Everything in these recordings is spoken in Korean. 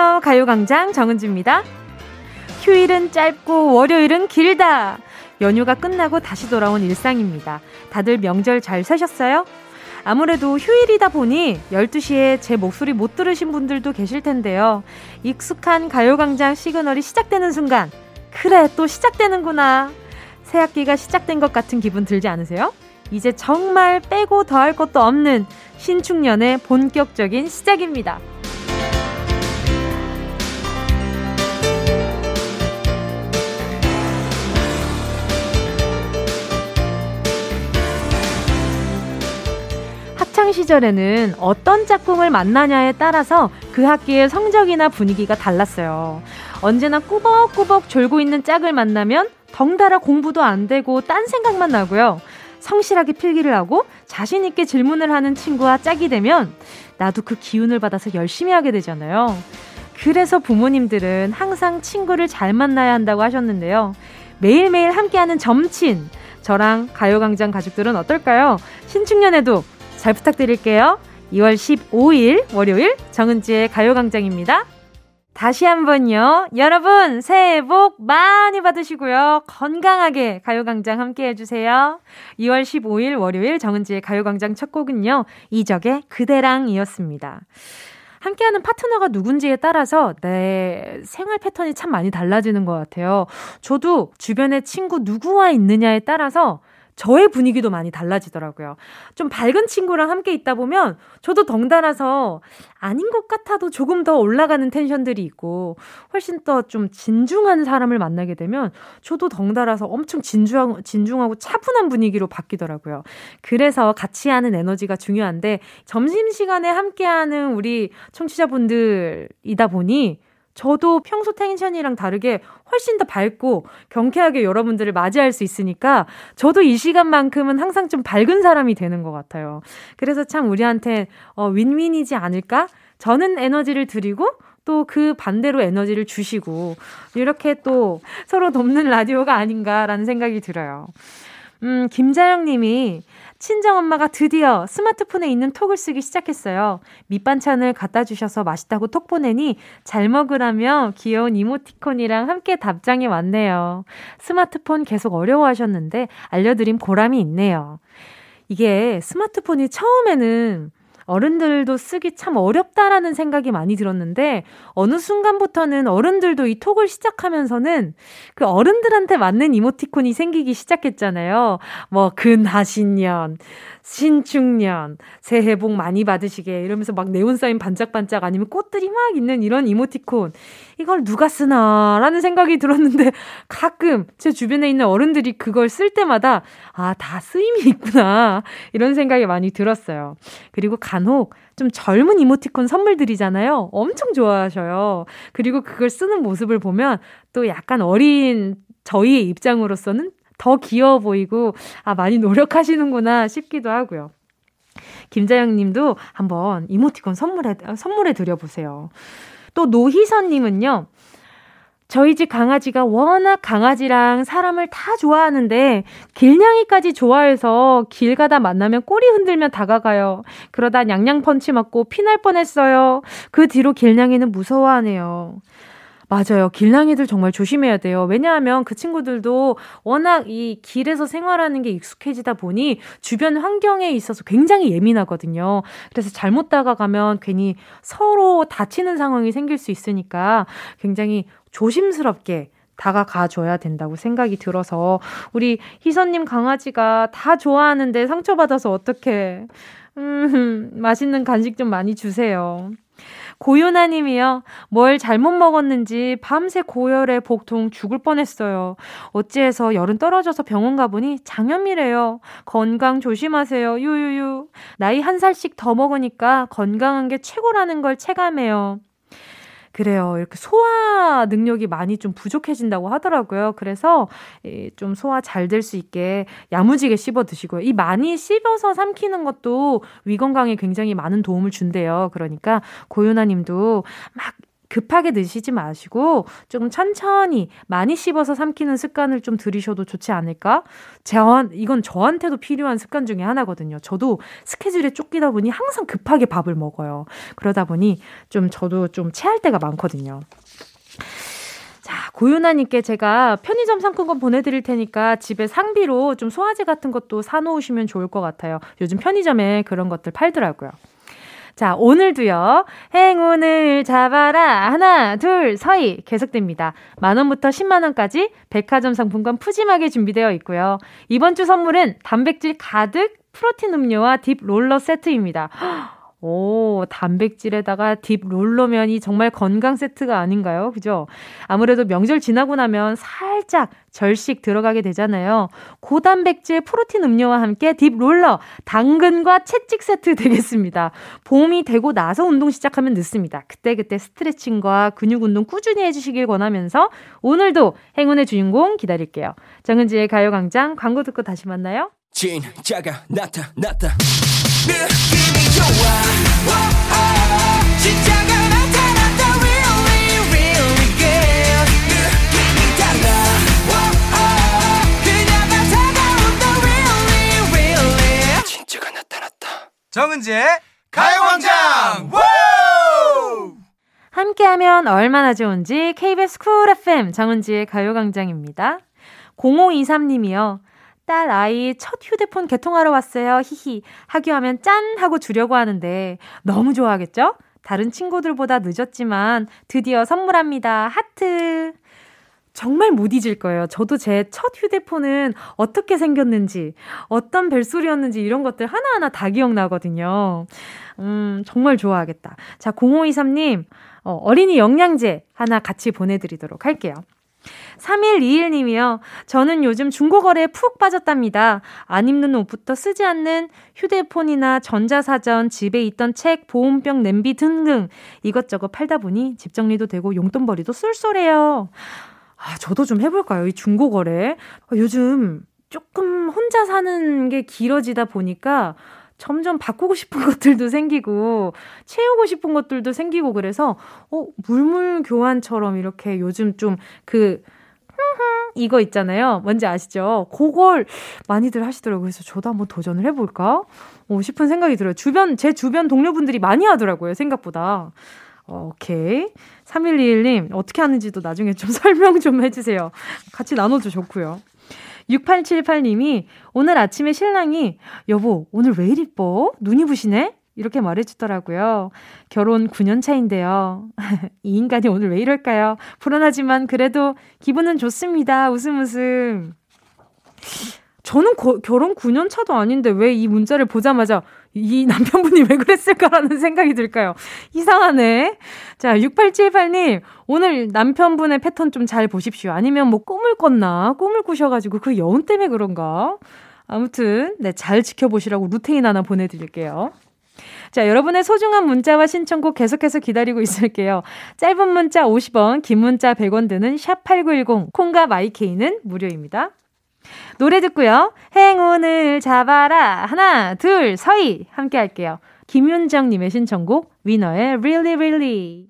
안녕하세요. 가요광장 정은지입니다. 휴일은 짧고 월요일은 길다. 연휴가 끝나고 다시 돌아온 일상입니다. 다들 명절 잘 사셨어요? 아무래도 휴일이다 보니 12시에 제 목소리 못 들으신 분들도 계실 텐데요. 익숙한 가요광장 시그널이 시작되는 순간, 그래, 또 시작되는구나. 새 학기가 시작된 것 같은 기분 들지 않으세요? 이제 정말 빼고 더할 것도 없는 신축년의 본격적인 시작입니다. 학창 시절에는 어떤 짝꿍을 만나냐에 따라서 그 학기의 성적이나 분위기가 달랐어요. 언제나 꾸벅꾸벅 졸고 있는 짝을 만나면 덩달아 공부도 안 되고 딴 생각만 나고요. 성실하게 필기를 하고 자신있게 질문을 하는 친구와 짝이 되면 나도 그 기운을 받아서 열심히 하게 되잖아요. 그래서 부모님들은 항상 친구를 잘 만나야 한다고 하셨는데요. 매일매일 함께하는 점친. 저랑 가요광장 가족들은 어떨까요? 신축년에도 잘 부탁드릴게요. 2월 15일 월요일 정은지의 가요광장입니다. 다시 한번요. 여러분, 새해 복 많이 받으시고요. 건강하게 가요광장 함께 해주세요. 2월 15일 월요일 정은지의 가요광장 첫 곡은요. 이적의 그대랑이었습니다. 함께하는 파트너가 누군지에 따라서 내 생활 패턴이 참 많이 달라지는 것 같아요. 저도 주변에 친구 누구와 있느냐에 따라서 저의 분위기도 많이 달라지더라고요. 좀 밝은 친구랑 함께 있다 보면 저도 덩달아서 아닌 것 같아도 조금 더 올라가는 텐션들이 있고 훨씬 더 좀 진중한 사람을 만나게 되면 저도 덩달아서 엄청 진중하고, 진중하고 차분한 분위기로 바뀌더라고요. 그래서 같이 하는 에너지가 중요한데 점심시간에 함께하는 우리 청취자분들이다 보니 저도 평소 텐션이랑 다르게 훨씬 더 밝고 경쾌하게 여러분들을 맞이할 수 있으니까 저도 이 시간만큼은 항상 좀 밝은 사람이 되는 것 같아요. 그래서 참 우리한테 어, 윈윈이지 않을까? 저는 에너지를 드리고 또 그 반대로 에너지를 주시고 이렇게 또 서로 돕는 라디오가 아닌가라는 생각이 들어요. 음, 김자영 님이 친정엄마가 드디어 스마트폰에 있는 톡을 쓰기 시작했어요. 밑반찬을 갖다 주셔서 맛있다고 톡 보내니 잘 먹으라며 귀여운 이모티콘이랑 함께 답장이 왔네요. 스마트폰 계속 어려워하셨는데 알려드림 보람이 있네요. 이게 스마트폰이 처음에는 어른들도 쓰기 참 어렵다라는 생각이 많이 들었는데 어느 순간부터는 어른들도 이 톡을 시작하면서는 그 어른들한테 맞는 이모티콘이 생기기 시작했잖아요. 뭐 근하신년, 신축년, 새해 복 많이 받으시게 이러면서 막 네온 사인 반짝반짝 아니면 꽃들이 막 있는 이런 이모티콘. 이걸 누가 쓰나라는 생각이 들었는데 가끔 제 주변에 있는 어른들이 그걸 쓸 때마다 아, 다 쓰임이 있구나. 이런 생각이 많이 들었어요. 그리고 간혹 좀 젊은 이모티콘 선물 드리잖아요. 엄청 좋아하셔요. 그리고 그걸 쓰는 모습을 보면 또 약간 어린 저희의 입장으로서는 더 귀여워 보이고, 아, 많이 노력하시는구나 싶기도 하고요. 김자영 님도 한번 이모티콘 선물해, 선물해 드려보세요. 또 노희선 님은요, 저희 집 강아지가 워낙 강아지랑 사람을 다 좋아하는데 길냥이까지 좋아해서 길 가다 만나면 꼬리 흔들며 다가가요. 그러다 냥냥 펀치 맞고 피날 뻔했어요. 그 뒤로 길냥이는 무서워하네요. 맞아요. 길냥이들 정말 조심해야 돼요. 왜냐하면 그 친구들도 워낙 이 길에서 생활하는 게 익숙해지다 보니 주변 환경에 있어서 굉장히 예민하거든요. 그래서 잘못 다가가면 괜히 서로 다치는 상황이 생길 수 있으니까 굉장히 조심스럽게 다가가 줘야 된다고 생각이 들어서 우리 희선님 강아지가 다 좋아하는데 상처받아서 어떻게 음, 맛있는 간식 좀 많이 주세요. 고윤아 님이요. 뭘 잘못 먹었는지 밤새 고열에 복통 죽을 뻔했어요. 어찌해서 열은 떨어져서 병원 가보니 장염이래요. 건강 조심하세요. 유유유. 나이 한 살씩 더 먹으니까 건강한 게 최고라는 걸 체감해요. 그래요. 이렇게 소화 능력이 많이 좀 부족해진다고 하더라고요. 그래서 좀 소화 잘 될 수 있게 야무지게 씹어 드시고요. 이 많이 씹어서 삼키는 것도 위 건강에 굉장히 많은 도움을 준대요. 그러니까 고윤아 님도 막 급하게 드시지 마시고 조금 천천히 많이 씹어서 삼키는 습관을 좀 들이셔도 좋지 않을까? 저한, 이건 저한테도 필요한 습관 중에 하나거든요. 저도 스케줄에 쫓기다 보니 항상 급하게 밥을 먹어요. 그러다 보니 좀 저도 좀 체할 때가 많거든요. 자, 고윤아님께 제가 편의점 상품권 보내드릴 테니까 집에 상비로 좀 소화제 같은 것도 사놓으시면 좋을 것 같아요. 요즘 편의점에 그런 것들 팔더라고요. 자, 오늘도요, 행운을 잡아라. 하나, 둘, 서희. 계속됩니다. 만원부터 10만원까지 백화점 상품권 푸짐하게 준비되어 있고요. 이번 주 선물은 단백질 가득 프로틴 음료와 deep 롤러 세트입니다. 오, 단백질에다가 deep 롤러면이 정말 건강 세트가 아닌가요? 그죠? 아무래도 명절 지나고 나면 살짝 절식 들어가게 되잖아요. 고단백질 프로틴 음료와 함께 deep 롤러, 당근과 채찍 세트 되겠습니다. 봄이 되고 나서 운동 시작하면 늦습니다. 그때그때 스트레칭과 근육 운동 꾸준히 해주시길 권하면서 오늘도 행운의 주인공 기다릴게요. 정은지의 가요광장 광고 듣고 다시 만나요. 느낌이 좋아. 진짜가 나타 정은지의 가요광장. 함께하면 얼마나 좋은지 KBS Cool FM 정은지의 가요광장입니다. 0523님이요. 딸 아이 첫 휴대폰 개통하러 왔어요. 히히. 하교하면 짠! 하고 주려고 하는데 너무 좋아하겠죠? 다른 친구들보다 늦었지만 드디어 선물합니다. 하트. 정말 못 잊을 거예요. 저도 제 첫 휴대폰은 어떻게 생겼는지, 어떤 벨소리였는지 이런 것들 하나하나 다 기억나거든요. 음, 정말 좋아하겠다. 자, 0523님, 어, 어린이 영양제 하나 같이 보내드리도록 할게요. 3121님이요. 저는 요즘 중고거래에 푹 빠졌답니다. 안 입는 옷부터 쓰지 않는 휴대폰이나 전자사전, 집에 있던 책, 보온병, 냄비 등등 이것저것 팔다 보니 집 정리도 되고 용돈벌이도 쏠쏠해요. 아, 저도 좀 해볼까요? 이 중고거래. 아, 요즘 조금 혼자 사는 게 길어지다 보니까 점점 바꾸고 싶은 것들도 생기고 채우고 싶은 것들도 생기고 그래서 어 물물 교환처럼 이렇게 요즘 좀 그 이거 있잖아요. 뭔지 아시죠? 그걸 많이들 하시더라고요. 그래서 저도 한번 도전을 해볼까? 어, 싶은 생각이 들어요. 주변, 제 주변 동료분들이 많이 하더라고요. 생각보다. 오케이. 3121님, 어떻게 하는지도 나중에 좀 설명 좀 해주세요. 같이 나눠도 좋고요. 6878님이 오늘 아침에 신랑이 여보 오늘 왜 이리 뻐? 눈이 부시네? 이렇게 말해주더라고요. 결혼 9년 차인데요. 이 인간이 오늘 왜 이럴까요? 불안하지만 그래도 기분은 좋습니다. 웃음 웃음. 저는 거, 결혼 9년 차도 아닌데 왜 이 문자를 보자마자 이 남편분이 왜 그랬을까라는 생각이 들까요? 이상하네. 자, 6878님, 오늘 남편분의 패턴 좀 잘 보십시오. 아니면 뭐 꿈을 꿨나? 꿈을 꾸셔가지고 그 여운 때문에 그런가? 아무튼, 네, 잘 지켜보시라고 루테인 하나 보내드릴게요. 자, 여러분의 소중한 문자와 신청곡 계속해서 기다리고 있을게요. 짧은 문자 50원, 긴 문자 100원 드는 샵8910, 콩과 마이케이는 무료입니다. 노래 듣고요. 행운을 잡아라. 하나, 둘, 서희. 함께 할게요. 김윤정님의 신청곡, 위너의 Really Really.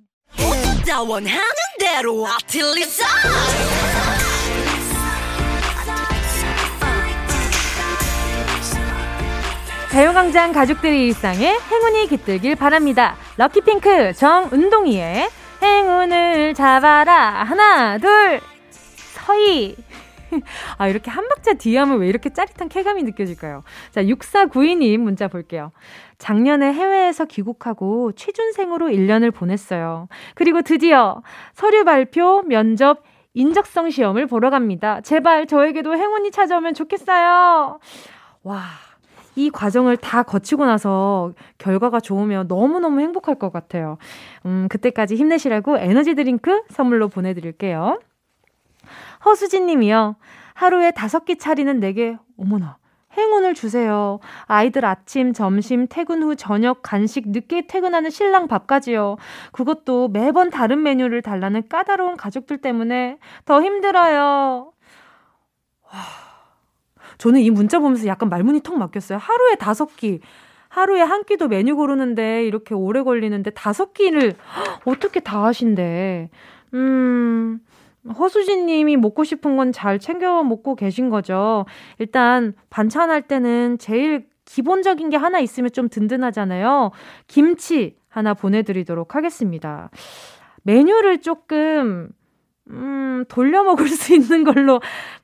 가요광장 가족들의 일상에 행운이 깃들길 바랍니다. 럭키핑크 정운동이의 행운을 잡아라. 하나, 둘, 서희. 아, 이렇게 한 박자 뒤에 하면 왜 이렇게 짜릿한 쾌감이 느껴질까요? 자, 6492님 문자 볼게요. 작년에 해외에서 귀국하고 취준생으로 1년을 보냈어요. 그리고 드디어 서류 발표, 면접, 인적성 시험을 보러 갑니다. 제발 저에게도 행운이 찾아오면 좋겠어요. 와. 이 과정을 다 거치고 나서 결과가 좋으면 너무너무 행복할 것 같아요. 음, 그때까지 힘내시라고 에너지 드링크 선물로 보내드릴게요. 허수진 님이요. 하루에 다섯 끼 차리는 내게, 어머나, 행운을 주세요. 아이들 아침, 점심, 퇴근 후 저녁, 간식, 늦게 퇴근하는 신랑 밥까지요. 그것도 매번 다른 메뉴를 달라는 까다로운 가족들 때문에 더 힘들어요. 와, 저는 이 문자 보면서 약간 말문이 턱 막혔어요. 하루에 다섯 끼. 하루에 한 끼도 메뉴 고르는데 이렇게 오래 걸리는데 다섯 끼를 어떻게 다 하신대. 음, 허수진 님이 먹고 싶은 건 잘 챙겨 먹고 계신 거죠. 일단 반찬 할 때는 제일 기본적인 게 하나 있으면 좀 든든하잖아요. 김치 하나 보내드리도록 하겠습니다. 메뉴를 조금 음, 돌려 먹을 수 있는 걸로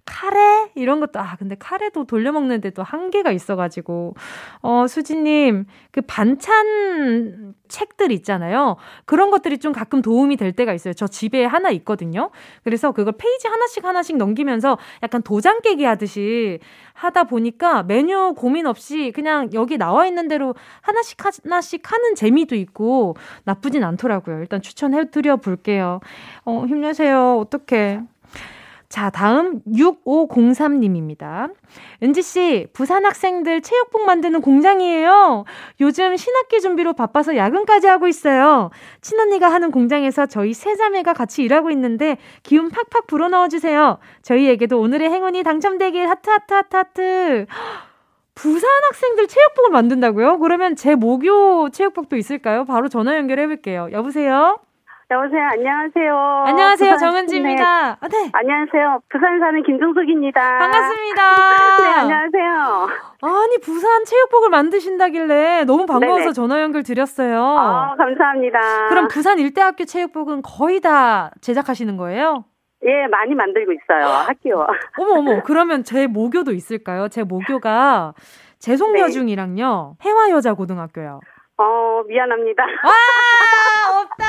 카레? 이런 것도 아 근데 카레도 돌려 먹는데 도 한계가 있어가지고. 어 수지님 그 반찬 책들 있잖아요. 그런 것들이 좀 가끔 도움이 될 때가 있어요. 저 집에 하나 있거든요. 그래서 그걸 페이지 하나씩 하나씩 넘기면서 약간 도장 깨기 하듯이 하다 보니까 메뉴 고민 없이 그냥 여기 나와 있는 대로 하나씩 하나씩 하는 재미도 있고 나쁘진 않더라고요. 일단 추천해 드려 볼게요. 어 힘내세요. 어떡해 자, 다음 6503님입니다. 은지씨, 부산 학생들 체육복 만드는 공장이에요. 요즘 신학기 준비로 바빠서 야근까지 하고 있어요. 친언니가 하는 공장에서 저희 세 자매가 같이 일하고 있는데 기운 팍팍 불어넣어주세요. 저희에게도 오늘의 행운이 당첨되길 하트, 하트, 하트, 하트. 부산 학생들 체육복을 만든다고요? 그러면 제 모교 체육복도 있을까요? 바로 전화 연결해 볼게요. 여보세요? 여보세요. 안녕하세요. 안녕하세요. 정은지입니다. 네. 아, 네. 안녕하세요. 부산 사는 김종숙입니다. 반갑습니다. 네, 안녕하세요. 아니, 부산 체육복을 만드신다길래 너무 반가워서 네네. 전화 연결 드렸어요. 아, 감사합니다. 그럼 부산 일대학교 체육복은 거의 다 제작하시는 거예요? 예, 많이 만들고 있어요. 학교. 어머, 어머. 그러면 제 모교도 있을까요? 제 모교가 재송여중이랑요. 네. 해화여자고등학교요. 어, 미안합니다. 와, 없다!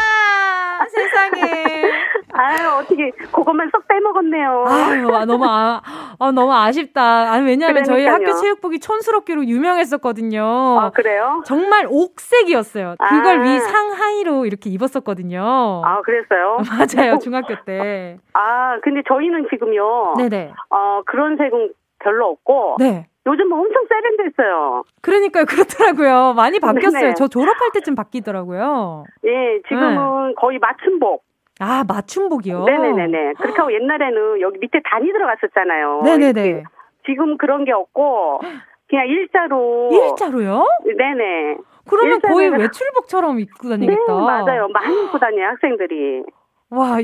세상에. 아유, 어떻게, 그것만 쏙 빼먹었네요. 아유, 아, 너무, 아, 아, 너무 아쉽다. 아니, 왜냐하면 저희 학교 체육복이 촌스럽기로 유명했었거든요. 아, 그래요? 정말 옥색이었어요. 그걸 아. 위 상하이로 이렇게 입었었거든요. 아, 그랬어요? 맞아요, 중학교 때. 아, 근데 저희는 지금요. 네네. 어, 그런 색은 별로 없고. 네. 요즘 뭐 엄청 세련됐어요. 그러니까요, 그렇더라고요. 많이 바뀌었어요. 네네. 저 졸업할 때쯤 바뀌더라고요. 예, 지금은 네. 거의 맞춤복. 아, 맞춤복이요? 네네네네. 그렇게 하고 옛날에는 여기 밑에 단이 들어갔었잖아요. 네네네. 지금 그런 게 없고, 그냥 일자로. 일자로요? 네네. 그러면 거의 외출복처럼 입고 다니겠다. 네, 맞아요. 많이 입고 다녀요, 학생들이. 와,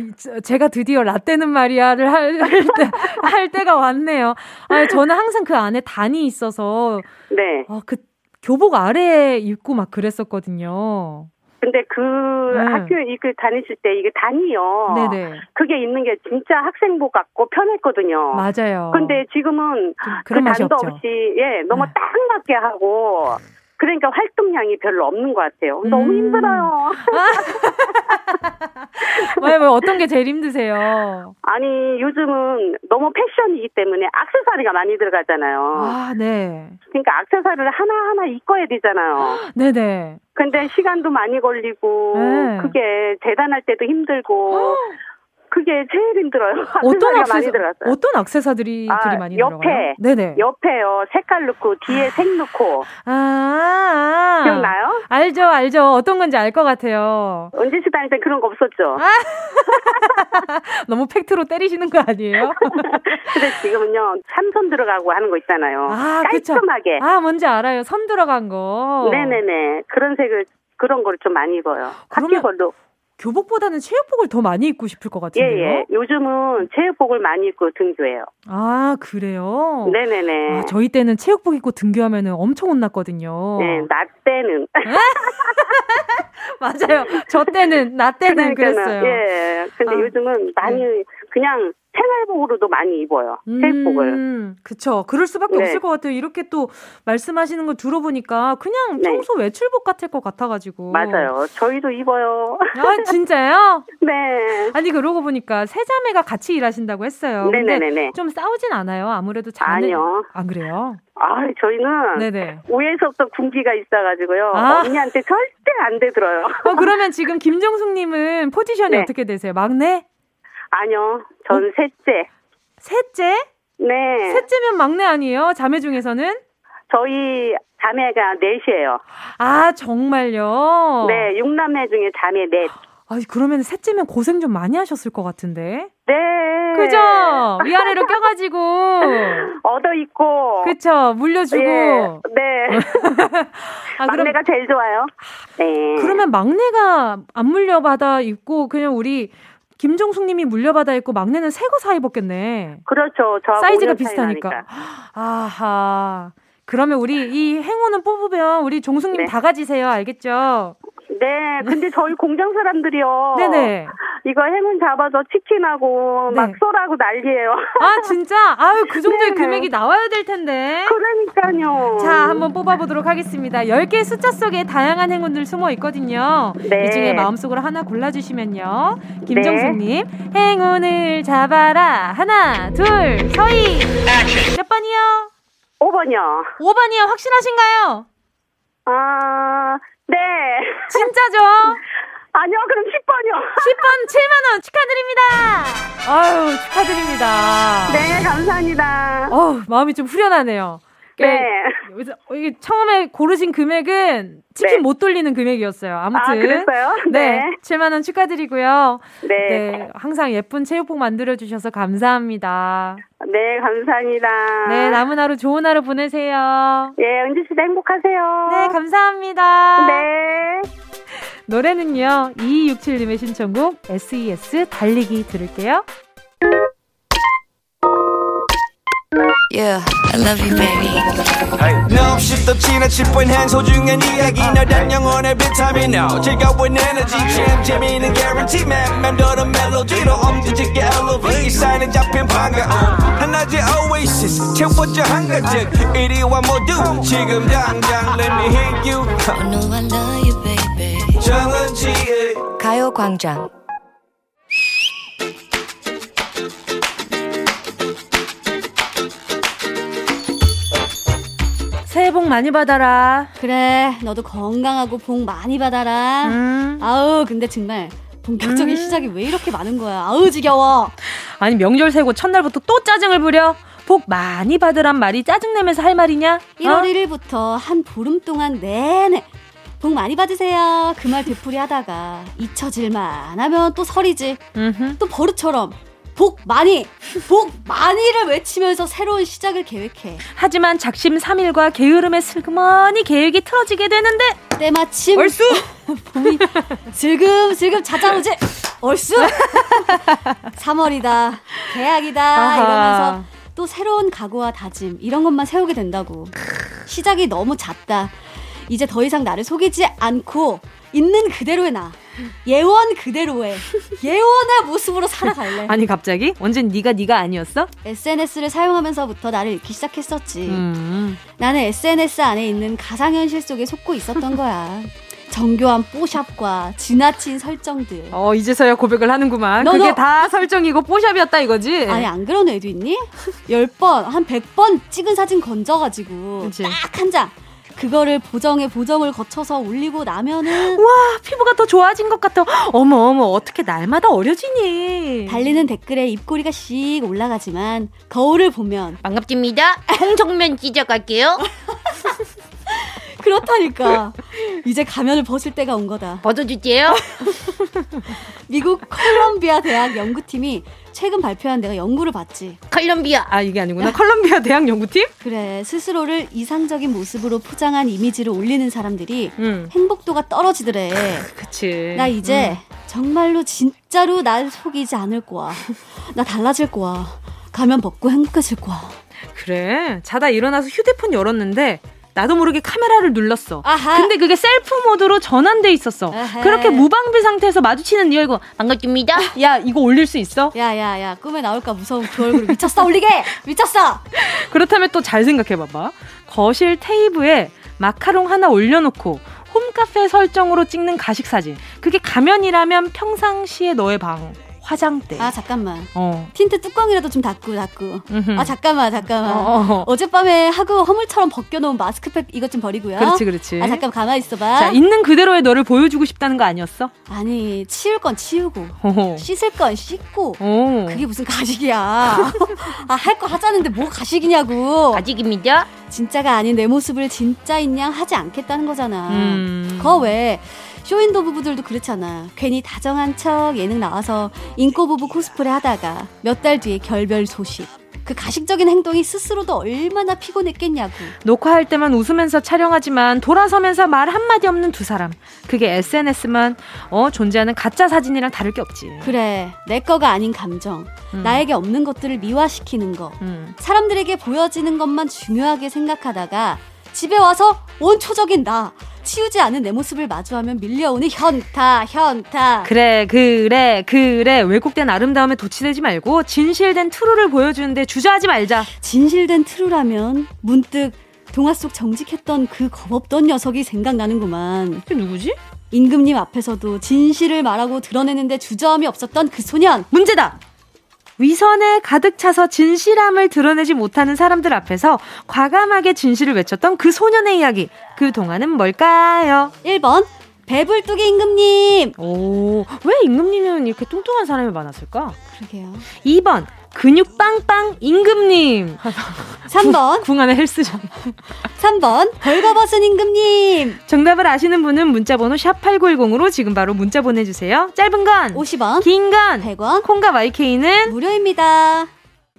제가 드디어 라떼는 말이야를 할, 할, 때, 할 때가 왔네요. 아, 저는 항상 그 안에 단이 있어서. 네. 아, 그 교복 아래에 입고 막 그랬었거든요. 근데 그 네. 학교에 이그 다니실 때 이게 단이요. 네네. 그게 있는 게 진짜 학생복 같고 편했거든요. 맞아요. 근데 지금은 그 단도 없이 예 너무 네. 딱 맞게 하고 그러니까 활동량이 별로 없는 것 같아요. 음. 너무 힘들어요. 왜, 왜, 어떤 게 제일 힘드세요? 아니, 요즘은 너무 패션이기 때문에 악세사리가 많이 들어가잖아요. 아, 네. 그러니까 악세사리를 하나하나 입어야 되잖아요. 네네. 근데 시간도 많이 걸리고, 네. 그게 대단할 때도 힘들고, 그게 제일 힘들어요. 어떤 악세사 어떤 악세사들이 아, 많이 옆에, 들어가요? 네네. 옆에요. 색깔 넣고 뒤에 색 넣고. 아, 기억나요? 알죠, 알죠. 어떤 건지 알 것 같아요. 은지 씨 다닐 때 그런 거 없었죠? 아. 너무 팩트로 때리시는 거 아니에요? 근데 지금은요 삼선 들어가고 하는 거 있잖아요. 아, 깔끔하게. 그쵸. 아, 뭔지 알아요. 선 들어간 거. 네네네. 그런 색을 그런 걸 좀 많이 입어요. 학교 걸로. 교복보다는 체육복을 더 많이 입고 싶을 것 같은데요. 예, 예. 요즘은 체육복을 많이 입고 등교해요. 아, 그래요? 네네네. 아, 저희 때는 체육복 입고 등교하면 엄청 혼났거든요. 네, 나 때는. 맞아요. 저 때는, 나 때는 그랬어요 예. 근데 아, 요즘은 많이 네. 그냥 생활복으로도 많이 입어요. 체육복을. 음, 그쵸. 그럴 수밖에 네. 없을 것 같아요. 이렇게 또 말씀하시는 거 들어보니까 그냥 네. 평소 외출복 같을 것 같아가지고. 맞아요. 저희도 입어요. 아, 진짜요? 네. 아니, 그러고 보니까 세 자매가 같이 일하신다고 했어요. 네네네. 좀 싸우진 않아요. 아무래도 자는. 아니요. 안 그래요? 아, 저희는 네네. 오해에서부터 군기가 있어가지고요. 아. 언니한테 절대 안 되들어요. 어, 그러면 지금 김정숙님은 포지션이 네. 어떻게 되세요? 막내? 아니요, 전 어? 셋째. 셋째? 네. 셋째면 막내 아니에요? 자매 중에서는? 저희 자매가 넷이에요. 아, 정말요? 네, 육남매 중에 자매 넷. 아, 그러면 셋째면 고생 좀 많이 하셨을 것 같은데. 네. 그죠? 위아래로 껴가지고. 얻어 있고. 그쵸. 물려주고. 예, 네. 아, 막내가 그럼, 제일 좋아요. 네. 그러면 막내가 안 물려받아 있고, 그냥 우리 김종숙 님이 물려받아 있고, 막내는 새 거 사 입었겠네. 그렇죠. 저 사이즈가 비슷하니까. 아하. 그러면 우리 이 행운은 뽑으면 우리 종숙님 네. 다 가지세요. 알겠죠? 네, 근데 저희 공장 사람들이요. 네네. 이거 해문 잡아서 치킨하고 네. 막 쏘라고 난리예요. 아 진짜? 아유 그 정도의 네. 금액이 나와야 될 텐데. 그러니까요. 자 한번 뽑아보도록 하겠습니다. 10개 숫자 속에 다양한 행운들 숨어 있거든요. 네. 이 중에 마음속으로 하나 골라주시면요. 김정숙님 네. 행운을 잡아라. 하나 둘 서희. 몇 번이요? 5번이요. 5번이요. 확신하신가요? 아... 네. 진짜죠? 아니요, 그럼 10번이요. 10번 7만원 축하드립니다. 아유, 축하드립니다. 네, 감사합니다. 어 마음이 좀 후련하네요. 네. 이게 처음에 고르신 금액은 치킨 네. 못 돌리는 금액이었어요. 아무튼. 아, 그랬어요? 네. 네. 7만원 축하드리고요. 네. 네. 항상 예쁜 체육복 만들어주셔서 감사합니다. 네, 감사합니다. 네, 남은 하루 좋은 하루 보내세요. 예, 은지 씨도 행복하세요. 네, 감사합니다. 네. 노래는요, 2267님의 신청곡 SES 달리기 들을게요. Yeah, I love you, baby. Hey. No, 없이 또 지나칠 뻔한 소중한 이야기. 너란 영혼의 비타민 O 즐거운 에너지. 참 재미있는 guarantee man. 맴도는 멜로디로 엄지짓게 elevate. 이 사인에 잡힌 반가움. 하나의 oasis. 채워져 한가득 이리와 모두 지금 당장 let me hit you. I know I love you, baby. 정은지의 가요광장 새해 복 많이 받아라. 그래, 너도 건강하고 복 많이 받아라. 음. 아우, 근데 정말 본격적인 음. 시작이 왜 이렇게 많은 거야? 아우, 지겨워. 아니, 명절 세고 첫날부터 또 짜증을 부려? 복 많이 받으란 말이 짜증내면서 할 말이냐? 1월 어? 1일부터 한 보름 동안 내내 복 많이 받으세요. 그 말 되풀이 하다가 잊혀질만 하면 또 설이지. 음흠. 또 버릇처럼 복 많이, 복 많이를 외치면서 새로운 시작을 계획해. 하지만 작심 3일과 게으름에 슬그머니 계획이 틀어지게 되는데 때마침 얼쑤! 봄이 슬금슬금 찾아오지. 얼쑤! 3월이다 계약이다 아하. 이러면서 또 새로운 각오와 다짐 이런 것만 세우게 된다고. 시작이 너무 잦다. 이제 더 이상 나를 속이지 않고 있는 그대로의 나 예원 그대로의 예원의 모습으로 살아갈래. 아니 갑자기? 언젠 네가 네가 아니었어? SNS를 사용하면서부터 나를 잊기 시작했었지. 음. 나는 SNS 안에 있는 가상현실 속에 속고 있었던 거야. 정교한 뽀샵과 지나친 설정들. 어, 이제서야 고백을 하는구만. 너, 그게 너. 다 설정이고 뽀샵이었다 이거지? 아니, 안 그런 애도 있니? 10번, 한 100번 찍은 사진 건져가지고 딱 한 장. 그거를 보정에 보정을 거쳐서 올리고 나면은 와 피부가 더 좋아진 것 같아. 어머 어머 어떻게 날마다 어려지니? 달리는 댓글에 입꼬리가 씩 올라가지만 거울을 보면 반갑습니다. 홍정면 기자갈게요 그렇다니까 이제 가면을 벗을 때가 온 거다 벗어줄게요 미국 컬럼비아 대학 연구팀이 최근 발표한 내가 연구를 봤지. 컬럼비아. 아, 이게 아니구나. 컬럼비아 대학 연구팀? 그래. 스스로를 이상적인 모습으로 포장한 이미지를 올리는 사람들이 음. 행복도가 떨어지더래. 그치. 나 이제 음. 정말로 진짜로 날 속이지 않을 거야. 나 달라질 거야. 가면 벗고 행복해질 거야. 그래. 자다 일어나서 휴대폰 열었는데 나도 모르게 카메라를 눌렀어. 아하. 근데 그게 셀프 모드로 전환돼 있었어. 아하. 그렇게 무방비 상태에서 마주치는 네 얼굴 반갑습니다. 야 이거 올릴 수 있어? 야야야 꿈에 나올까 무서운 그 얼굴 미쳤어 올리게 미쳤어. 그렇다면 또 잘 생각해봐봐. 거실 테이블에 마카롱 하나 올려놓고 홈카페 설정으로 찍는 가식 사진. 그게 가면이라면 평상시에 너의 방. 화장대. 아 잠깐만. 어. 틴트 뚜껑이라도 좀 닫고 닫고. 음흠. 아 잠깐만 잠깐만. 어, 어. 어젯밤에 하고 허물처럼 벗겨놓은 마스크팩 이것 좀 버리고요. 그렇지 그렇지. 아 잠깐 가만 있어봐. 자 있는 그대로의 너를 보여주고 싶다는 거 아니었어? 아니 치울 건 치우고 어허. 씻을 건 씻고. 오. 그게 무슨 가식이야. 아 할 거 하자는데 뭐 가식이냐고. 가식입니다. 진짜가 아닌 내 모습을 진짜인 양 하지 않겠다는 거잖아. 음. 그거 왜 쇼윈도 부부들도 그렇잖아. 괜히 다정한 척 예능 나와서 인꼬 부부 코스프레 하다가 몇 달 뒤에 결별 소식. 그 가식적인 행동이 스스로도 얼마나 피곤했겠냐고. 녹화할 때만 웃으면서 촬영하지만 돌아서면서 말 한마디 없는 두 사람. 그게 SNS만 어 존재하는 가짜 사진이랑 다를 게 없지. 그래. 내 거가 아닌 감정. 음. 나에게 없는 것들을 미화시키는 거. 음. 사람들에게 보여지는 것만 중요하게 생각하다가 집에 와서 원초적인 나. 치우지 않은 내 모습을 마주하면 밀려오는 현타, 현타. 그래, 그래, 그래. 왜곡된 아름다움에 도취되지 말고 진실된 트루를 보여주는데 주저하지 말자. 진실된 트루라면 문득 동화 속 정직했던 그 겁없던 녀석이 생각나는구만. 그 누구지? 임금님 앞에서도 진실을 말하고 드러내는데 주저함이 없었던 그 소년. 문제다! 위선에 가득 차서 진실함을 드러내지 못하는 사람들 앞에서 과감하게 진실을 외쳤던 그 소년의 이야기. 그 동화는 뭘까요? 1번. 배불뚝이 임금님. 오, 왜 임금님은 이렇게 뚱뚱한 사람이 많았을까? 그러게요. 2번. 근육 빵빵 임금님. 3번. 궁안의 헬스장. 3번. 벌거벗은 임금님. 정답을 아시는 분은 문자번호 샵8910으로 지금 바로 문자 보내주세요. 짧은 건 50원. 긴 건 100원. 콩과 마이케이는 무료입니다.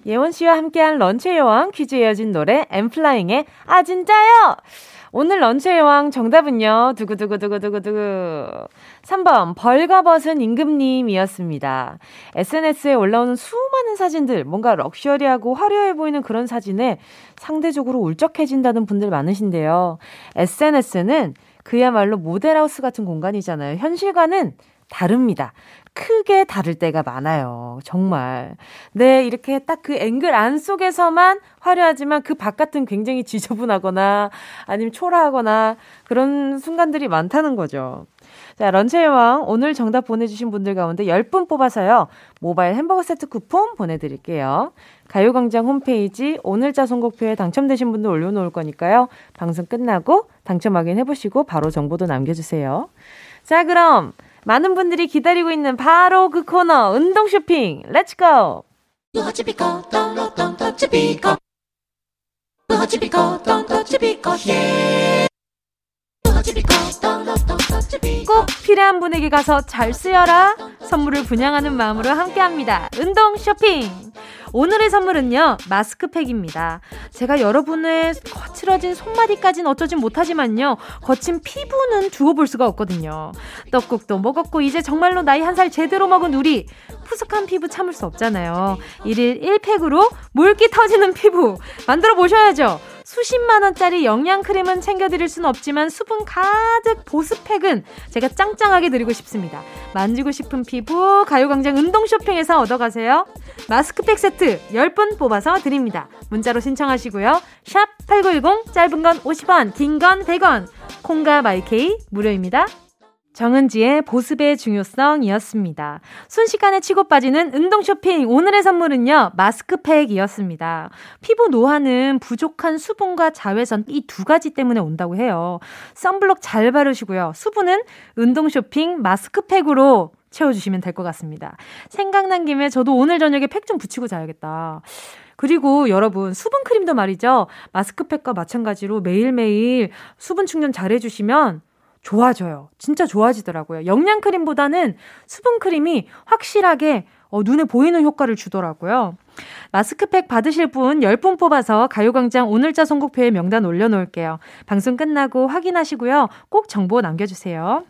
예원 씨와 함께한 런치의 여왕 퀴즈에 이어진 노래 엠플라잉의 아 진짜요? 오늘 런치의 여왕 정답은요. 두구두구두구두구두구. 3번 벌거벗은 임금님이었습니다. SNS에 올라오는 수많은 사진들 뭔가 럭셔리하고 화려해 보이는 그런 사진에 상대적으로 울적해진다는 분들 많으신데요. SNS는 그야말로 모델하우스 같은 공간이잖아요. 현실과는 다릅니다. 크게 다를 때가 많아요. 정말. 네, 이렇게 딱 그 앵글 안 속에서만 화려하지만 그 바깥은 굉장히 지저분하거나 아니면 초라하거나 그런 순간들이 많다는 거죠. 자, 런치의 왕 오늘 정답 보내주신 분들 가운데 10분 뽑아서요. 모바일 햄버거 세트 쿠폰 보내드릴게요. 가요광장 홈페이지 오늘자 선곡표에 당첨되신 분들 올려놓을 거니까요. 방송 끝나고 당첨 확인해보시고 바로 정보도 남겨주세요. 자, 그럼 많은 분들이 기다리고 있는 바로 그 코너 운동 쇼핑 let's go 꼭 필요한 분에게 가서 잘 쓰여라 선물을 분양하는 마음으로 함께합니다 운동 쇼핑 오늘의 선물은요, 마스크팩입니다. 제가 여러분의 거칠어진 손마디까지는 어쩌진 못하지만요, 거친 피부는 두고 볼 수가 없거든요. 떡국도 먹었고, 이제 정말로 나이 한 살 제대로 먹은 우리, 푸석한 피부 참을 수 없잖아요. 1일 1팩으로 물기 터지는 피부 만들어 보셔야죠. 수십만 원짜리 영양 크림은 챙겨드릴 수는 없지만 수분 가득 보습팩은 제가 짱짱하게 드리고 싶습니다. 만지고 싶은 피부 가요광장 운동 쇼핑에서 얻어가세요. 마스크팩 세트 10분 뽑아서 드립니다. 문자로 신청하시고요. 샵 8910 짧은 건 50원, 긴 건 100원. 콩과 마이케이 무료입니다. 정은지의 보습의 중요성이었습니다. 순식간에 치고 빠지는 운동 쇼핑. 오늘의 선물은요, 마스크팩이었습니다. 피부 노화는 부족한 수분과 자외선 이 두 가지 때문에 온다고 해요. 썬블록 잘 바르시고요. 수분은 운동 쇼핑 마스크팩으로 채워주시면 될 것 같습니다. 생각난 김에 저도 오늘 저녁에 팩 좀 붙이고 자야겠다. 그리고 여러분, 수분크림도 말이죠. 마스크팩과 마찬가지로 매일매일 수분 충전 잘 해주시면 좋아져요. 진짜 좋아지더라고요. 영양 크림보다는 수분 크림이 확실하게 어, 눈에 보이는 효과를 주더라고요. 마스크팩 받으실 분 10분 뽑아서 가요광장 오늘자 선곡표에 명단 올려놓을게요. 방송 끝나고 확인하시고요. 꼭 정보 남겨주세요.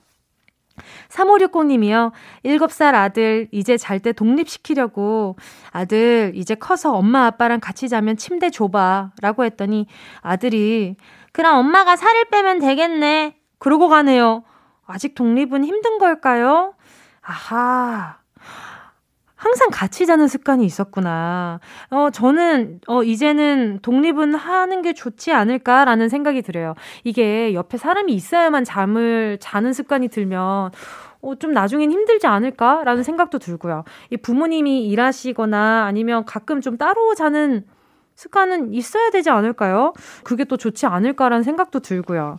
3560님이요. 7살 아들, 이제 잘 때 독립시키려고, 아들, 이제 커서 엄마 아빠랑 같이 자면 침대 줘봐. 라고 했더니, 아들이, 그럼 엄마가 살을 빼면 되겠네. 그러고 가네요. 아직 독립은 힘든 걸까요? 아하. 항상 같이 자는 습관이 있었구나. 어, 저는, 어, 이제는 독립은 하는 게 좋지 않을까라는 생각이 들어요. 이게 옆에 사람이 있어야만 잠을 자는 습관이 들면, 어, 좀 나중엔 힘들지 않을까라는 생각도 들고요. 이 부모님이 일하시거나 아니면 가끔 좀 따로 자는 습관은 있어야 되지 않을까요? 그게 또 좋지 않을까라는 생각도 들고요.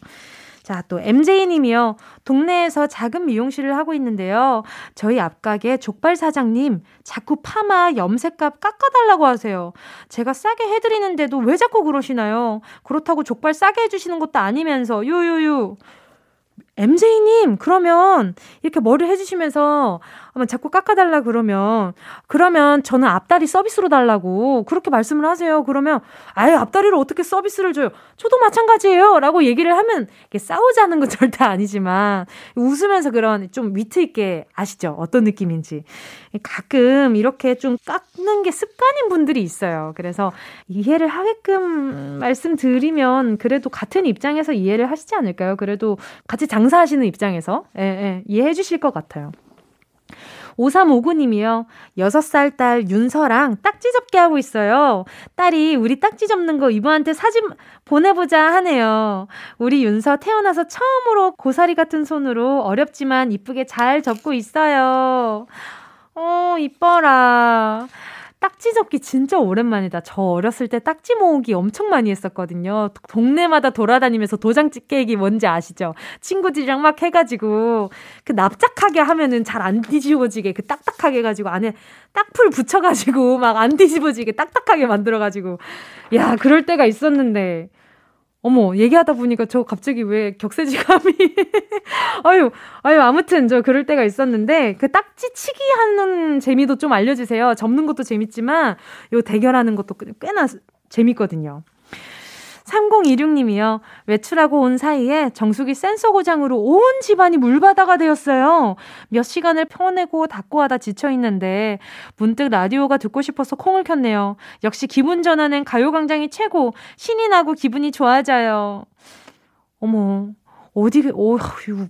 자, 또 MJ님이요. 동네에서 작은 미용실을 하고 있는데요. 저희 앞가게 족발 사장님 자꾸 파마 염색값 깎아달라고 하세요. 제가 싸게 해드리는데도 왜 자꾸 그러시나요? 그렇다고 족발 싸게 해주시는 것도 아니면서 유유유. MJ님, 그러면 이렇게 머리를 해주시면서 아마 자꾸 깎아달라 그러면, 그러면 저는 앞다리 서비스로 달라고 그렇게 말씀을 하세요. 그러면, 아예 앞다리를 어떻게 서비스를 줘요? 저도 마찬가지예요. 라고 얘기를 하면, 이게 싸우자는 건 절대 아니지만, 웃으면서 그런 좀 위트 있게 아시죠? 어떤 느낌인지. 가끔 이렇게 좀 깎는 게 습관인 분들이 있어요. 그래서 이해를 하게끔 말씀드리면, 그래도 같은 입장에서 이해를 하시지 않을까요? 그래도 같이 장사하시는 입장에서, 예, 예, 이해해 주실 것 같아요. 5359님이요. 6살 딸 윤서랑 딱지 접기 하고 있어요. 딸이 우리 딱지 접는 거 이모한테 사진 보내보자 하네요. 우리 윤서 태어나서 처음으로 고사리 같은 손으로 어렵지만 이쁘게 잘 접고 있어요. 어, 이뻐라. 딱지 접기 진짜 오랜만이다. 저 어렸을 때 딱지 모으기 엄청 많이 했었거든요. 동네마다 돌아다니면서 도장 찍기 뭔지 아시죠? 친구들이랑 막 해가지고 그 납작하게 하면은 잘 안 뒤집어지게 그 딱딱하게 해가지고 안에 딱풀 붙여가지고 막 안 뒤집어지게 딱딱하게 만들어가지고 야 그럴 때가 있었는데 어머, 얘기하다 보니까 저 갑자기 왜 격세지감이. 아유, 아유, 아무튼 저 그럴 때가 있었는데, 그 딱지 치기 하는 재미도 좀 알려주세요. 접는 것도 재밌지만, 요 대결하는 것도 꽤나 재밌거든요. 3026님이요. 외출하고 온 사이에 정수기 센서 고장으로 온 집안이 물바다가 되었어요. 몇 시간을 펴내고 닫고 하다 지쳐있는데 문득 라디오가 듣고 싶어서 콩을 켰네요. 역시 기분 전환엔 가요광장이 최고. 신이 나고 기분이 좋아져요. 어머, 어디, 어,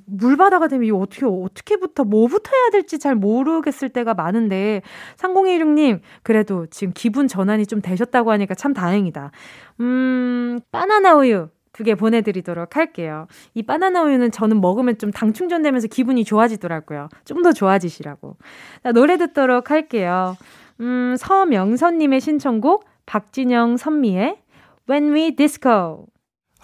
물바다가 되면 이거 어떻게, 어떻게부터, 뭐부터 해야 될지 잘 모르겠을 때가 많은데, 3016님, 그래도 지금 기분 전환이 좀 되셨다고 하니까 참 다행이다. 음, 바나나 우유. 두 개 보내드리도록 할게요. 이 바나나 우유는 저는 먹으면 좀 당 충전되면서 기분이 좋아지더라고요. 좀 더 좋아지시라고. 자, 노래 듣도록 할게요. 음, 서명선님의 신청곡, 박진영 선미의 When We Disco.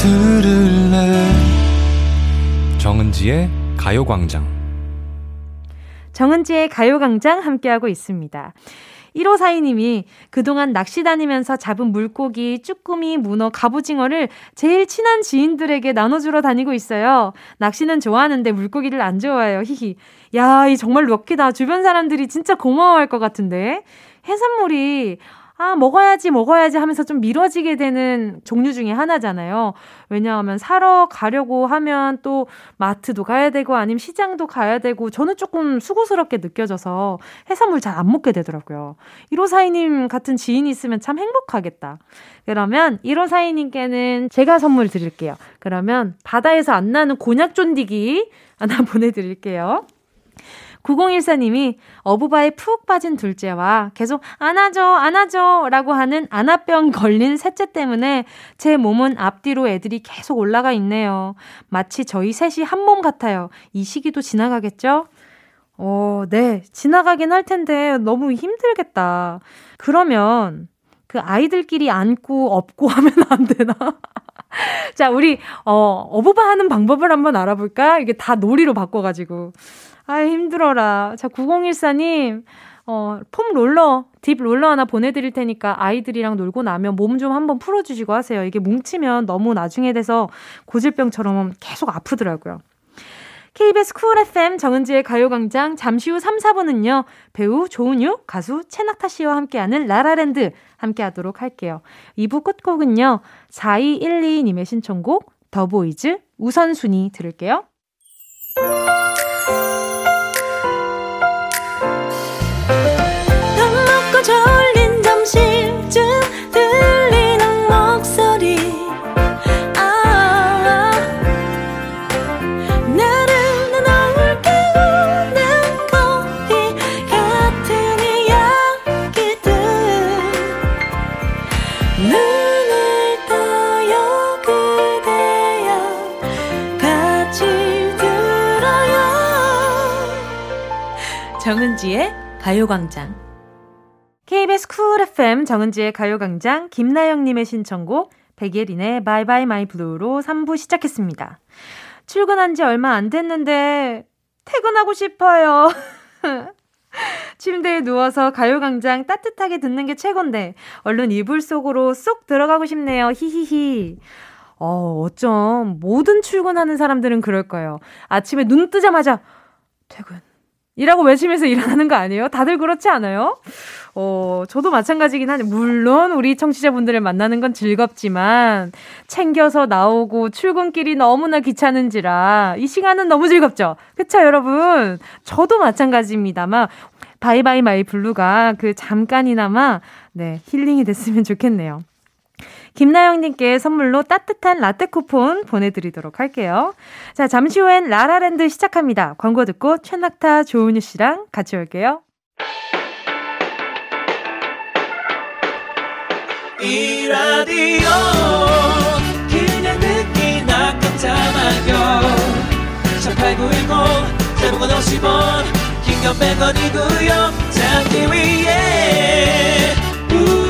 들을래 정은지의 가요광장 정은지의 가요광장 함께하고 있습니다. 1호사이님이 그동안 낚시 다니면서 잡은 물고기, 쭈꾸미, 문어, 갑오징어를 제일 친한 지인들에게 나눠주러 다니고 있어요. 낚시는 좋아하는데 물고기를 안 좋아해요. 히히. 야, 이 정말 럭키다. 주변 사람들이 진짜 고마워할 것 같은데. 해산물이 아, 먹어야지, 먹어야지 하면서 좀 미뤄지게 되는 종류 중에 하나잖아요. 왜냐하면 사러 가려고 하면 또 마트도 가야 되고 아니면 시장도 가야 되고 저는 조금 수고스럽게 느껴져서 해산물 잘 안 먹게 되더라고요. 1호사이님 같은 지인이 있으면 참 행복하겠다. 그러면 1호사이님께는 제가 선물 드릴게요. 그러면 바다에서 안 나는 곤약 쫀디기 하나 보내드릴게요. 9014님이 어부바에 푹 빠진 둘째와 계속 안아줘, 안아줘 라고 하는 안아병 걸린 셋째 때문에 제 몸은 앞뒤로 애들이 계속 올라가 있네요. 마치 저희 셋이 한 몸 같아요. 이 시기도 지나가겠죠? 어, 네. 지나가긴 할 텐데 너무 힘들겠다. 그러면 그 아이들끼리 안고 업고 하면 안 되나? 자, 우리, 어, 어부바 하는 방법을 한번 알아볼까? 이게 다 놀이로 바꿔 가지고. 아유, 힘들어라. 자, 9014님, 어, 폼 롤러, 딥 롤러 하나 보내드릴 테니까 아이들이랑 놀고 나면 몸 좀 한번 풀어주시고 하세요. 이게 뭉치면 너무 나중에 돼서 고질병처럼 계속 아프더라고요. KBS Cool FM 정은지의 가요광장 잠시 후 3, 4부는요. 배우 조은유, 가수 채낙타 씨와 함께하는 라라랜드 함께 하도록 할게요. 2부 끝곡은요. 4212님의 신청곡 더보이즈 우선순위 들을게요. 정은지의 가요광장. KBS Cool FM 정은지의 가요광장 김나영님의 신청곡 백예린의 Bye bye my blue로 3부 시작했습니다. 출근한 지 얼마 안 됐는데 퇴근하고 싶어요. 침대에 누워서 가요광장 따뜻하게 듣는 게 최곤데 얼른 이불 속으로 쏙 들어가고 싶네요. 히히히. 어, 어쩜 모든 출근하는 사람들은 그럴 거예요. 아침에 눈 뜨자마자 퇴근. 이라고 외치면서 일하는 거 아니에요? 다들 그렇지 않아요? 어, 저도 마찬가지긴 하네. 물론 우리 청취자분들을 만나는 건 즐겁지만 챙겨서 나오고 출근길이 너무나 귀찮은지라 이 시간은 너무 즐겁죠? 그쵸, 여러분? 저도 마찬가지입니다만 Bye bye my blue가 그 잠깐이나마 네, 힐링이 됐으면 좋겠네요. 김나영님께 선물로 따뜻한 라떼 쿠폰 보내드리도록 할게요. 자, 잠시 후엔 라라랜드 시작합니다. 광고 듣고 최낙타 조은유 씨랑 같이 올게요. 이 라디오 그냥 듣기나 깜짝마요 18910 대목원 50원 긴건 100원이고요 잡기 위해 무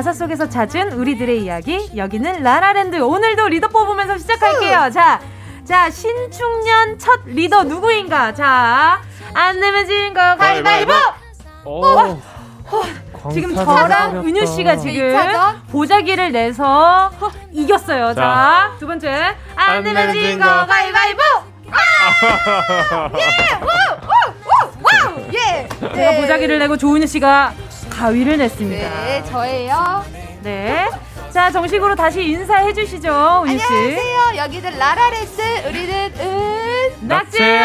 가사 속에서 찾은 우리들의 이야기. 여기는 라라랜드. 오늘도 리더 뽑으면서 시작할게요. 자, 자 신축년 첫 리더 누구인가? 자안 내면 지는 거 가위바위보! 오. 지금 광사가 저랑 어렵다. 은유 씨가 지금? 보자기를 내서 이겼어요. 자. 두 번째. 안안 내면 내면 지는 진거 거. 가위바위보! 예. 제가 보자기를 내고 조은유 씨가 가위를 냈습니다 네, 저예요. 네. 자, 정식으로 다시 인사해 주시죠, 은유 씨. 안녕하세요. 여기는 라라랜드. 우리는 은. me.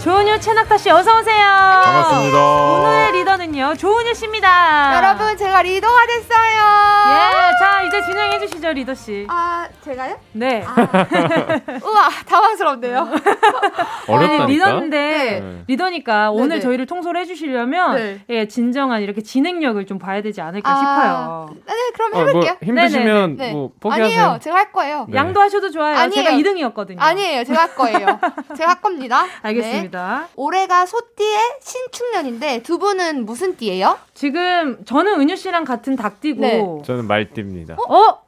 조은유 최낙타 씨 어서 오세요. 반갑습니다. 오늘의 리더는요, 조은유 씨입니다. 여러분, 제가 리더가 됐어요. 예, 자, 이제 진행해 주시죠, 리더 씨. 아, 제가요? 네. 우와, 당황스럽네요. 어렵다니까. 아니, 리더인데 네. 리더니까 오늘 네네. 저희를 통솔해 주시려면 네. 예, 진정한 이렇게 진행력을 좀 봐야 되지 않을까 아, 싶어요. 네, 그럼 어, 뭐 해볼게요. 힘드시면 네. 뭐 포기하세요. 아니에요, 제가 할 거예요. 네. 양도하셔도 좋아요. 아니에요. 제가 2등이었거든요. 아니에요, 제가 할 거예요. 제가 할 겁니다. 알겠습니다. 네. 올해가 소띠의 신축년인데 두 분은 무슨 띠예요? 지금 저는 은유 씨랑 같은 닭띠고 네. 저는 말띠입니다. 어?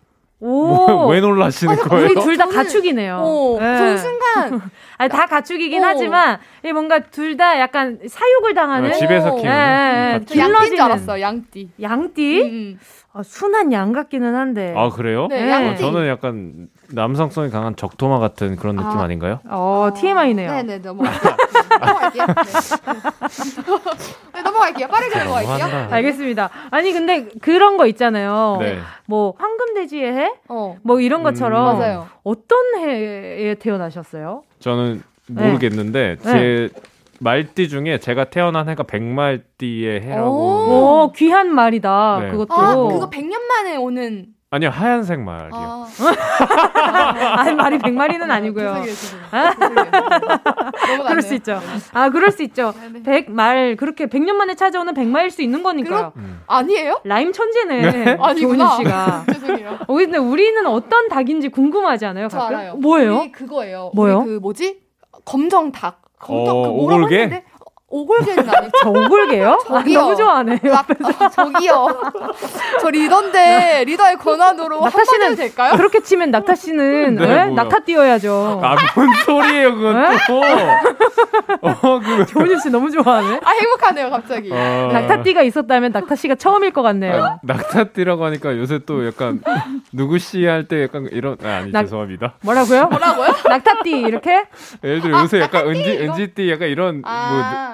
오. 왜 놀라시는 아, 거예요? 우리 둘 다 가축이네요. 오, 네. 저는 순간 아니, 다 가축이긴 오. 하지만 이 뭔가 둘 다 약간 사육을 당하는 어, 집에서 오. 키우는 예, 예, 가축. 저 양띠인 줄. 알았어, 양띠. 양띠? 음, 아, 순한 양 같기는 한데. 아 그래요? 네, 네. 양띠. 저는 약간 남성성이 강한 적토마 같은 그런 느낌 아. 아. 닌가요 어, TMI네요. 네네, 넘어갈게요. 넘어갈게요. 네. 네, 넘어갈게요. 빠르게 넘어갈게요. 너무한다. 알겠습니다. 아니 근데 그런 거 있잖아요. 네. 뭐 황금돼지의 해? 어, 뭐 이런 것처럼 음. 맞아요. 어떤 해에 태어나셨어요? 저는 네. 모르겠는데 제 말띠 중에 제가 태어난 해가 백말띠의 해라고. 오. 오, 귀한 말이다. 네. 그것도. 아, 그거 100년 만에 오는. 아니요 하얀색 말이요. 아, 아니, 말이 백 마리는 아니고요. 죄송해요, 죄송해요. 죄송해요. 넘어갔네요. 그럴 수 있죠. 아, 그럴 수 있죠. 네, 네. 백말 그렇게 백 년 만에 찾아오는 백마일 수 있는 거니까요. 음. 아니에요? 라임 천재네. 아니구나. 조은유 씨가. 죄송해요. 어, 근데 우리는 어떤 닭인지 궁금하지 않아요? 저 가끔? 알아요. 뭐예요? 우리 그거예요. 뭐요? 우리 그 뭐지? 검정 닭. 검정 어, 그 뭐라고 오골개? 했는데 오골개는 아니고. 저 오골개요? 아, 저기요. 너무 좋아하네. 락, 아, 저기요. 저 리더인데 리더의 권한으로 낙타 한번 씨는 될까요? 그렇게 치면 낙타 씨는 네, 예? 낙타 띄워야죠. 아 뭔 소리예요 그건 또. 어 그. 조은유 씨 너무 좋아하네. 아 행복하네요 갑자기. 어, 낙타 띠가 있었다면 낙타 씨가 처음일 것 같네요. 아, 낙타 띠라고 하니까 요새 또 약간 누구 씨 할 때 약간 이런 아, 아니 나- 죄송합니다. 뭐라고요? 뭐라고요? 낙타 띠 이렇게? 예를 들어 요새 약간 은지 은지 띠 약간 이런 뭐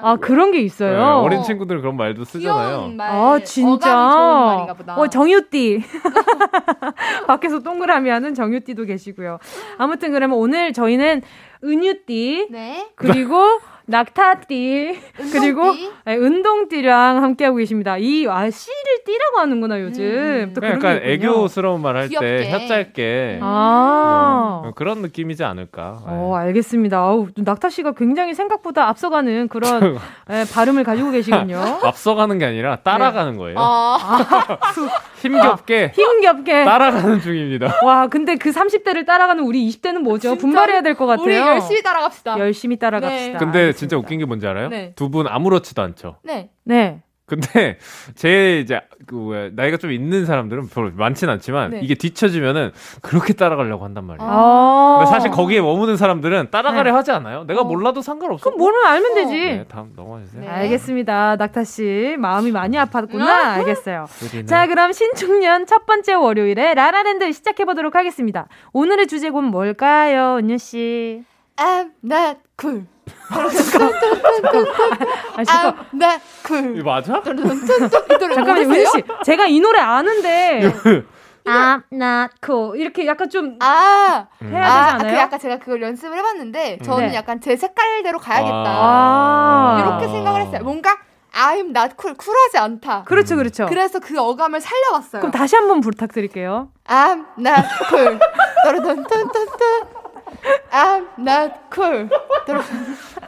아 그런 게 네, 있어요. 어린 친구들은 그런 말도 쓰잖아요. 아 진짜. 말인가 보다. 어 정유띠. 밖에서 동그라미 하는 정유띠도 계시고요. 아무튼 그러면 오늘 저희는 은유띠 네. 그리고 낙타띠 그리고 네, 운동띠랑 함께하고 계십니다. 이 아, 씨를 띠라고 하는구나 요즘. 또 그런 약간. 애교스러운 말 할 때. 혀 짧게 아. 뭐 그런 느낌이지 않을까. 어, 알겠습니다. 아우, 낙타 씨가 굉장히 생각보다 앞서가는 그런 예, 발음을 가지고 계시군요. 앞서가는 게 아니라 따라가는 거예요. 아, 힘겹게 힘겹게. 따라가는 중입니다. 와, 근데 그 30대를 따라가는 우리 20대는 뭐죠? 분발해야 될 것 같아요. 우리 열심히 따라갑시다. 열심히 따라갑시다. 근데 진짜 웃긴 게 뭔지 알아요? 네. 두 분 아무렇지도 않죠. 네. 네. 근데 제 이제 그 뭐야 나이가 좀 있는 사람들은 별로 많진 않지만 네. 이게 뒤처지면은 그렇게 따라가려고 한단 말이에요. 아. 근데 사실 거기에 머무는 사람들은 따라가려 네. 하지 않아요. 내가 몰라도 상관없어. 그럼 뭐를 알면 되지. 네, 다음 넘어가 주세요. 네. 알겠습니다. 낙타 씨 마음이 많이 아팠구나. 알겠어요. 그리네. 자, 그럼 신축년 첫 번째 월요일에 라라랜드 시작해 보도록 하겠습니다. 오늘의 주제곡 뭘까요, 은유 씨? I'm not cool. 아, 잠깐, I'm not cool. 이거 맞아? 은유 모르세요? 씨. 제가 이 노래 아는데. I'm not cool. 이렇게 약간 좀 아, 해야 아, 되지 그 않아요? 약간 제가 그걸 연습을 해봤는데 저는 네. 약간 제 색깔대로 가야겠다. 아. 이렇게 생각을 했어요. 뭔가 I'm not cool, 쿨하지 않다. 그렇죠, 그렇죠. 그래서 그 어감을 살려봤어요. 그럼 다시 한번 부탁드릴게요. I'm not cool. I'm not cool.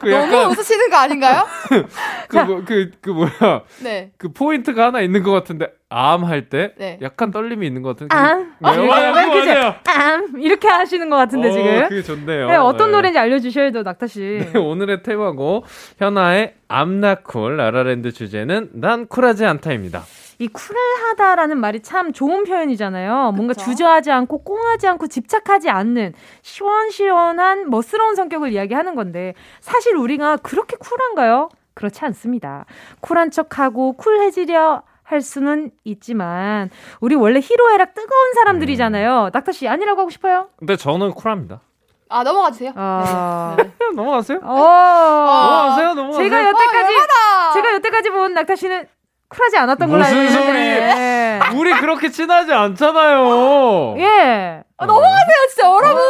그 너무 약간 웃으시는 거 아닌가요? 그, 뭐, 그, 그 뭐야 네. 그 포인트가 하나 있는 것 같은데 I'm 할 때 네. 약간 떨림이 있는 것 같은데. I'm. 네, 이렇게, 맞아요, 왜 이렇게 맞아요. I'm 이렇게 하시는 것 같은데 어, 지금. 그게 좋네요. 네, 어떤 네. 노래인지 알려주셔야 돼요, 낙타 씨. 네, 오늘의 테마곡 현아의 I'm Not Cool 라라랜드 주제는 난 쿨하지 않다입니다. 이 쿨하다라는 말이 참 좋은 표현이잖아요. 뭔가 그쵸? 주저하지 않고 꽁하지 않고 집착하지 않는 시원시원한 멋스러운 성격을 이야기하는 건데 사실 우리가 그렇게 쿨한가요? 그렇지 않습니다. 쿨한 척하고 쿨해지려 할 수는 있지만 우리 원래 희로애락 뜨거운 사람들이잖아요. 낙타 씨 아니라고 하고 싶어요? 근데 저는 쿨합니다. 아 넘어가 주세요. 아, 넘어가세요? 어, 넘어가세요, 넘어가세요. 제가 여태까지 아, 제가 여태까지 본 낙타 씨는 쿨하지 않았던 걸로 알고 무슨 있는데. 우리 그렇게 친하지 않잖아요. 예. 아, 넘어가세요 진짜 여러분.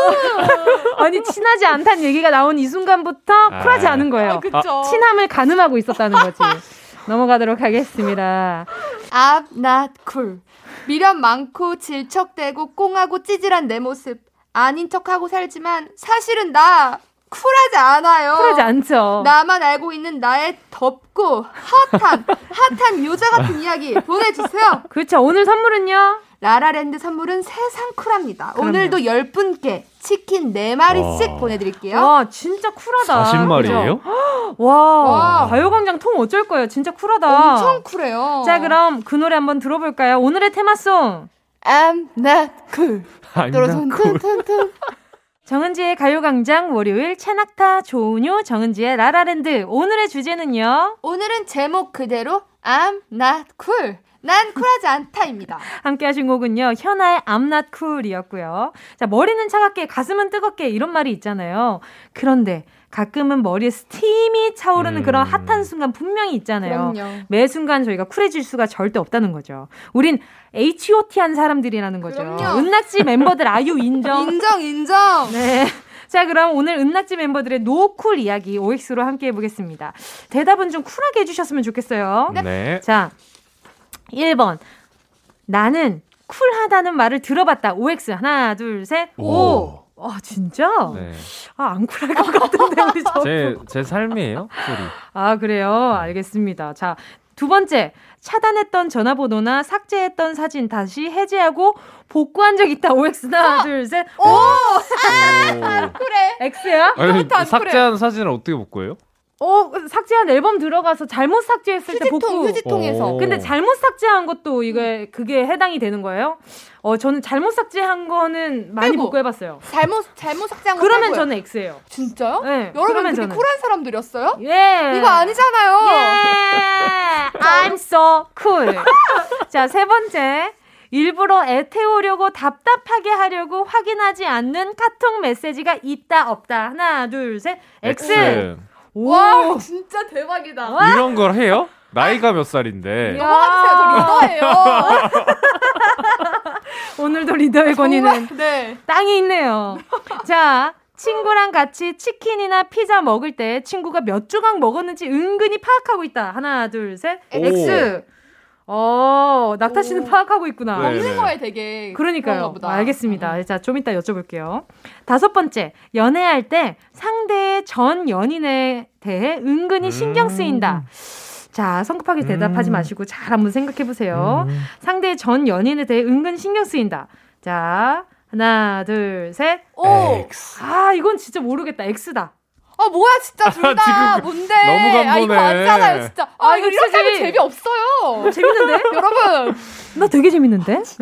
아니 친하지 않다는 얘기가 나온 이 순간부터 쿨하지 아. 않은 거예요. 아, 그쵸. 친함을 가늠하고 있었다는 거지. 넘어가도록 하겠습니다. I'm not cool. 미련 많고 질척대고 꽁하고 찌질한 내 모습 아닌 척하고 살지만 사실은 나 쿨하지 않아요. 쿨하지 않죠. 나만 알고 있는 나의 덥고 핫한 핫한 요자 같은 이야기 보내주세요. 그렇죠. 오늘 선물은요. 라라랜드 선물은 세상 쿨합니다. 그럼요. 오늘도 10분께 치킨 4마리씩 와. 보내드릴게요. 와 진짜 쿨하다. 40마리예요? 그죠? 와, 와. 가요광장 통 어쩔 거예요. 진짜 쿨하다. 엄청 쿨해요. 자 그럼 그 노래 한번 들어볼까요? 오늘의 테마송. I'm not cool. 아니, 나 또르톤톤톤톤. 정은지의 가요광장 월요일 최낙타 조은유 정은지의 라라랜드 오늘의 주제는요. 오늘은 제목 그대로 I'm not cool. 난 쿨하지 않다입니다. 함께 하신 곡은요. 현아의 I'm not cool이었고요. 자, 머리는 차갑게 가슴은 뜨겁게 이런 말이 있잖아요. 그런데 가끔은 머리에 스팀이 차오르는 음. 그런 핫한 순간 분명히 있잖아요. 그럼요. 매 순간 저희가 쿨해질 수가 절대 없다는 거죠. 우린 H.O.T.한 사람들이라는 거죠. 그럼요. 은낙지 멤버들 아유 인정. 인정 인정. 네. 자, 그럼 오늘 은낙지 멤버들의 no cool 이야기 OX로 함께 해보겠습니다. 대답은 좀 쿨하게 해주셨으면 좋겠어요. 네. 자, 1번. 나는 쿨하다는 말을 들어봤다. OX. 하나, 둘, 셋. 오. 오. 아, 진짜? 네. 아, 안 쿨할 것 같은데, 우리 저. 제, 제 삶이에요, 소리. 아, 그래요? 알겠습니다. 자, 두 번째. 차단했던 전화번호나 삭제했던 사진 다시 해제하고 복구한 적 있다. OX. 하나, 둘, 셋. 오! 오. 그래. X야? 아니, 삭제한 사진을 어떻게 복구해요? 어, 삭제한 앨범 들어가서 잘못 삭제했을 때 휴지통 복구. 휴지통에서. 오. 근데 잘못 삭제한 것도 이게 그게 해당이 되는 거예요? 어 저는 잘못 삭제한 거는 많이 빼고. 복구해봤어요. 잘못 잘못 삭제한 거 그러면 빼고요. 저는 X예요. 진짜요? 네, 여러분 그렇게 저는. 쿨한 사람들이었어요? 예. 이거 아니잖아요. 예. I'm so cool. 자 세 번째 일부러 애태우려고 답답하게 하려고 확인하지 않는 카톡 메시지가 있다 없다. 하나, 둘, 셋. X. X. 와, 진짜 대박이다. 이런 걸 해요? 나이가 몇 살인데. 넘어가주세요. 저 리더예요. 오늘도 리더의 권위는 네. 땅이 있네요. 자, 친구랑 같이 치킨이나 피자 먹을 때 친구가 몇 조각 먹었는지 은근히 파악하고 있다. 하나, 둘, 셋. 오. X. 어, 낙타 씨는 오. 파악하고 있구나. 네. 먹는 거에 되게 그러니까요. 보다. 알겠습니다. 자, 좀 이따 여쭤볼게요. 다섯 번째, 연애할 때 상대의 전 연인에 대해 은근히 신경 쓰인다. 자, 성급하게 대답하지 음. 마시고 잘 한번 생각해 보세요. 음. 상대의 전 연인에 대해 은근 신경 쓰인다. 자, 하나, 둘, 셋. 오. X. 아, 이건 진짜 모르겠다. X다. 아 뭐야 진짜 둘다 지금 뭔데? 너무 아 이거 간보네. 아니잖아요 진짜. 아, 아, 이거 이거 이렇게 하면 진짜 재미 없어요. 재밌는데? 여러분. 나 되게 재밌는데?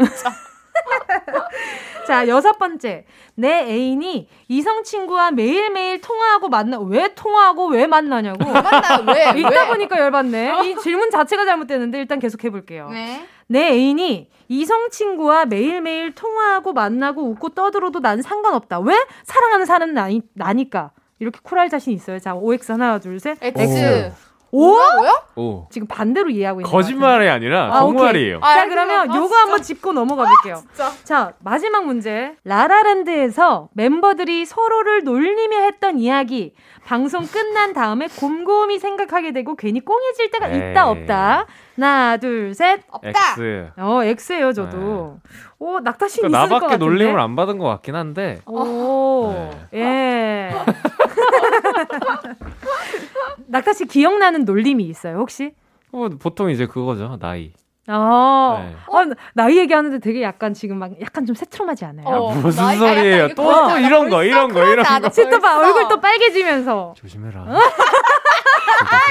자, 여섯 번째. 내 애인이 이성 친구와 매일매일 통화하고 만나, 왜 통화하고 왜 만나냐고. 만나요 왜? 읽다 왜? 보니까 열받네. 이 질문 자체가 잘못됐는데 일단 계속 해볼게요. 네. 내 애인이 이성 친구와 매일매일 통화하고 만나고 웃고 떠들어도 난 상관없다. 왜? 사랑하는 사람은 나니, 나니까. 이렇게 쿨할 자신 있어요. 자, OX 하나, 둘, 셋. X. 오? 뭐야? 오. 지금 반대로 이해하고 있는 것 거짓말이 아니라 아. 정말이에요. 아, 자, 그러면 아, 요거 진짜. 한번 짚고 넘어가 볼게요. 진짜. 자, 마지막 문제. 라라랜드에서 멤버들이 서로를 놀리며 했던 이야기. 방송 끝난 다음에 곰곰이 생각하게 되고 괜히 꽁해질 때가 에이. 있다 없다. 하나, 둘, 셋. 없다. X. 어, X예요, 저도. 오, 낙타 씨는 그러니까 있을 것 나밖에 같은데. 놀림을 안 받은 것 같긴 한데. 오, 예. 낙타 씨 기억나는 놀림이 있어요, 혹시? 어, 보통 이제 그거죠 나이. 아, 네. 어, 나이 얘기하는데 되게 약간 지금 막 약간 좀 새트럼하지 않아요? 어, 무슨 나이가 소리예요? 또, 이거 또 이런 거, 이런 거, 이런 거. 또 봐. 얼굴 또 빨개지면서. 조심해라. 어?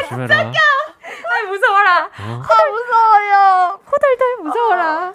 조심해라. 아 무서워라. 어? 무서워요. 후덜덜 무서워라.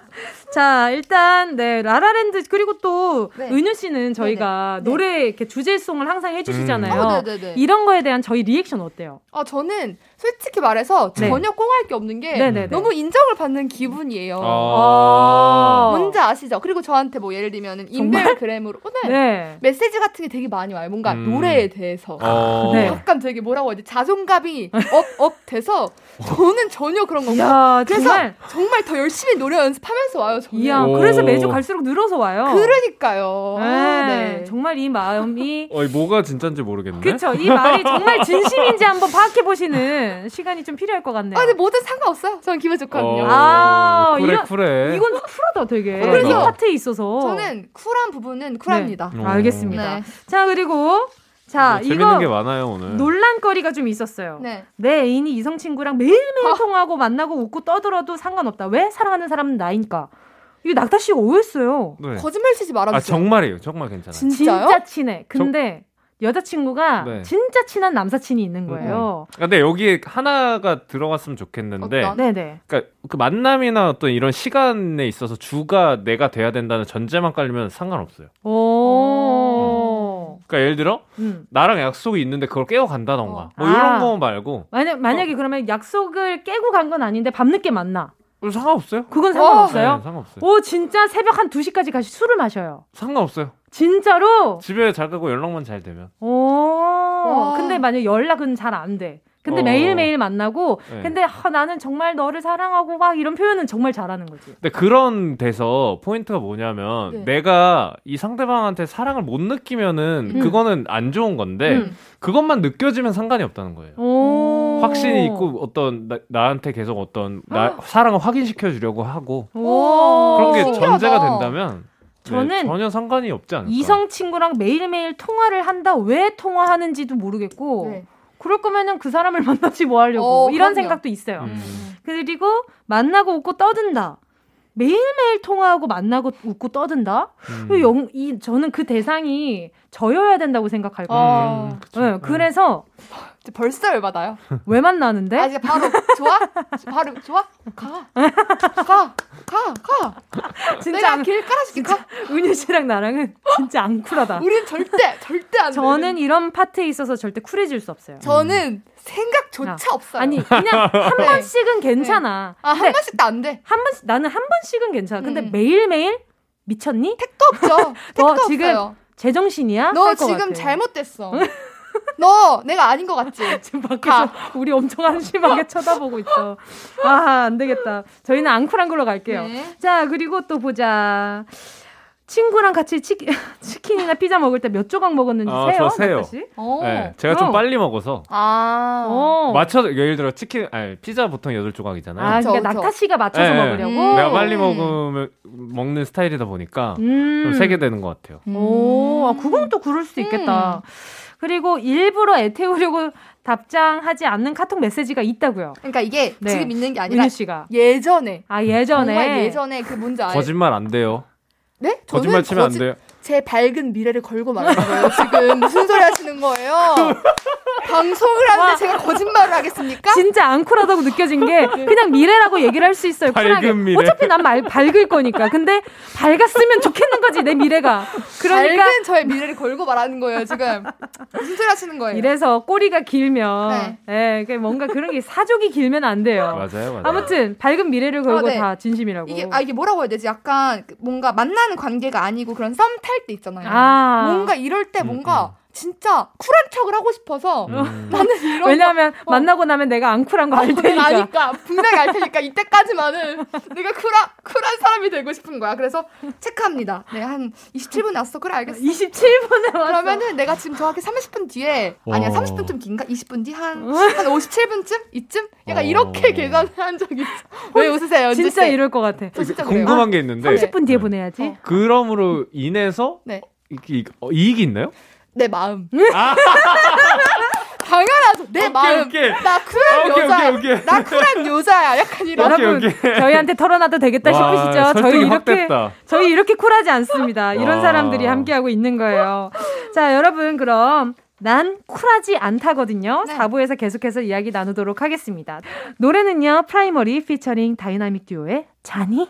자, 일단 네 라라랜드 그리고 또 네. 은유 씨는 저희가 네. 노래 이렇게 주제송을 항상 해주시잖아요. 어, 네네네. 이런 거에 대한 저희 리액션 어때요? 아 저는 솔직히 말해서 네. 전혀 꽁할 게 없는 게 네네네. 너무 인정을 받는 기분이에요. 어. 뭔지 아시죠? 그리고 저한테 뭐 예를 들면은 인별그램으로 네. 네. 메시지 같은 게 되게 많이 와요. 뭔가 음. 노래에 대해서. 어. 네. 약간 되게 뭐라고 해야 돼 자존감이 up, up 돼서 저는 전혀 그런 거 없고 이야 그래서 정말 정말 더 열심히 노래 연습하면서 와요 저는 이야 오. 그래서 매주 갈수록 늘어서 와요. 그러니까요 네. 아, 네. 정말 이 마음이 어, 뭐가 진짜인지 모르겠네. 그쵸 이 말이 정말 진심인지 한번 파악해 보시는 시간이 좀 필요할 것 같네요. 아 근데 뭐든 상관없어요 저는 기분 좋거든요 어, 아, 그래, 이런- 그래. 이건 쿨하다 되게. 이 파트에 있어서 저는 쿨한 부분은 쿨합니다 네. 알겠습니다. 네. 자 그리고 자뭐 재밌는 게 이거 많아요, 오늘. 논란거리가 좀 있었어요. 네. 내 애인이 이성 친구랑 매일매일 아. 통화하고 만나고 웃고 떠들어도 상관없다. 왜? 사랑하는 사람은 나니까. 이게 낙타 씨가 오해했어요. 네. 거짓말 치지 말아주세요 아, 정말이에요. 정말 괜찮아요. 진짜요? 진짜 친해. 근데 여자친구가 네. 진짜 친한 남사친이 있는 거예요. 근데 여기에 하나가 들어갔으면 좋겠는데, 어떤? 네네. 그러니까 그 만남이나 어떤 이런 시간에 있어서 주가 내가 돼야 된다는 전제만 깔리면 상관없어요. 오. 그러니까 예를 들어 음. 나랑 약속이 있는데 그걸 깨고 간다던가 어. 뭐 아. 이런 거 말고 만약 만약에 그러면 약속을 깨고 간 건 아닌데 밤늦게 만나. 어, 상관없어요. 그건 네, 상관없어요. 상관없어요. 오 진짜 새벽 한 2시까지 같이 술을 마셔요. 상관없어요. 진짜로? 집에 잘 가고 연락만 잘 되면. 오. 근데 만약 연락은 잘 안 돼. 근데 어. 매일매일 만나고 네. 근데 아, 나는 정말 너를 사랑하고 막 이런 표현은 정말 잘하는 거지. 근데 그런 데서 포인트가 뭐냐면 네. 내가 이 상대방한테 사랑을 못 느끼면은 음. 그거는 안 좋은 건데 음. 그것만 느껴지면 상관이 없다는 거예요. 오. 확신이 있고 어떤 나, 한테 계속 어떤 나, 사랑을 확인시켜 주려고 하고 오. 그런 게 신기하다. 전제가 된다면 네, 저는 전혀 상관이 없지 않을까. 이성 친구랑 매일매일 통화를 한다. 왜 통화하는지도 모르겠고. 네. 그럴 거면은 그 사람을 만나지 뭐 하려고. 어, 이런 그럼요. 생각도 있어요. 음. 그리고 만나고 웃고 떠든다. 매일매일 통화하고 만나고 웃고 떠든다? 음. 그 영, 이, 저는 그 대상이 저여야 된다고 생각하거든요. 어. 음, 그쵸. 네, 그래서 이제 벌써 열받아요 왜 만나는데? 아 이제 바로 좋아? 바로 좋아? 가. 가. 가. 가. 진짜 내가 안- 길 깔아줄게. 은유 씨랑 나랑은 진짜 안 쿨하다. 우린 절대 절대 안 돼. 저는 이런 파트에 있어서 절대 쿨해질 수 없어요. 저는 생각조차 야, 없어요. 아니 그냥 한 네. 번씩은 괜찮아. 아, 한 번씩도 안 돼. 한 번씩 나는 한 번씩은 괜찮아. 근데 음. 매일 매일 미쳤니? 택도 없죠. 너 택도 지금 없어요. 제정신이야? 너 할것 지금 같아. 잘못됐어. 너 내가 아닌 것 같지? 지금 밖에서 우리 엄청 한심하게 쳐다보고 있어. 아, 안 되겠다. 저희는 앙쿨한 걸로 갈게요. 네. 자, 그리고 또 보자. 친구랑 같이 치, 치킨이나 피자 먹을 때 몇 조각 먹었는지 아, 세요? 저 세요. 어. 네, 제가 좀 어. 빨리 먹어서 아. 어. 맞춰 예를 들어 치킨 아니 피자 보통 8조각이잖아요. 아, 그러니까 그쵸, 낙타 그쵸. 씨가 맞춰서 네. 먹으려고. 음. 내가 빨리 먹으면 먹는 스타일이다 보니까 음. 좀 세게 되는 것 같아요. 오, 아, 그건 또 그럴 수도 있겠다. 그리고 일부러 애태우려고 답장하지 않는 카톡 메시지가 있다고요. 그러니까 이게 네. 지금 있는 게 아니라 씨가. 예전에. 아, 예전에. 정말 예전에 그 뭔지 알아요? 거짓말 안 돼요. 네? 거짓말 치면 거짓- 안 돼요. 제 밝은 미래를 걸고 말하는 거예요. 지금 무슨 소리 하시는 거예요? 방송을 하는데 제가 거짓말을 하겠습니까? 진짜 앙쿨하다고 느껴진 게 그냥 미래라고 얘기를 할 수 있어요. 밝은 쿨하게. 미래. 어차피 난 말, 밝을 거니까. 근데 밝았으면 좋겠는 거지 내 미래가. 그러니까 밝은 저의 미래를 걸고 말하는 거예요. 지금 무슨 소리 하시는 거예요? 이래서 꼬리가 길면 네. 예, 그 뭔가 그런 게 사족이 길면 안 돼요. 맞아요, 맞아요. 아무튼 밝은 미래를 걸고 어, 네. 다 진심이라고. 이게 아 이게 뭐라고 해야 되지? 약간 그 뭔가 만나는 관계가 아니고 그런 썸 탈 때 있잖아요. 아. 뭔가 이럴 때 음, 뭔가 진짜 쿨한 척을 하고 싶어서 음. 나는 이런 왜냐하면 만나고 나면 내가 앙쿨한 거알거 테니까. 아니까 분명히 알 테니까 이때까지만은 내가 쿨한 쿨한 사람이 되고 싶은 거야. 그래서 체크합니다. 네, 한 27분 왔어. 그래 알겠어. 27분에 왔어. 그러면은 내가 지금 정확히 30분 뒤에 아니야 와. 30분 좀 긴가? 20분 뒤한한 57분쯤 이쯤? 약간 어. 이렇게 계산한 적이 있어. 왜 웃으세요? 진짜 씨? 이럴 것 같아. 저 진짜 그래요. 궁금한 게 있는데 30분 뒤에 보내야지. 어. 그럼으로 인해서 네. 이, 이, 어, 이익이 있나요? 내 마음. 당연하죠. 내 마음. 오케이. 나 쿨한 오케이, 여자야. 오케이, 오케이. 나 쿨한 여자야. 약간 이런. 오케이, 여러분 오케이. 저희한테 털어놔도 되겠다 와, 싶으시죠? 저희 이렇게 됐다. 저희 이렇게 쿨하지 않습니다. 이런 와. 사람들이 함께하고 있는 거예요. 자 여러분 그럼 난 쿨하지 않다거든요. 네. 4부에서 계속해서 이야기 나누도록 하겠습니다. 노래는요 프라이머리 피처링 다이나믹 듀오의 자니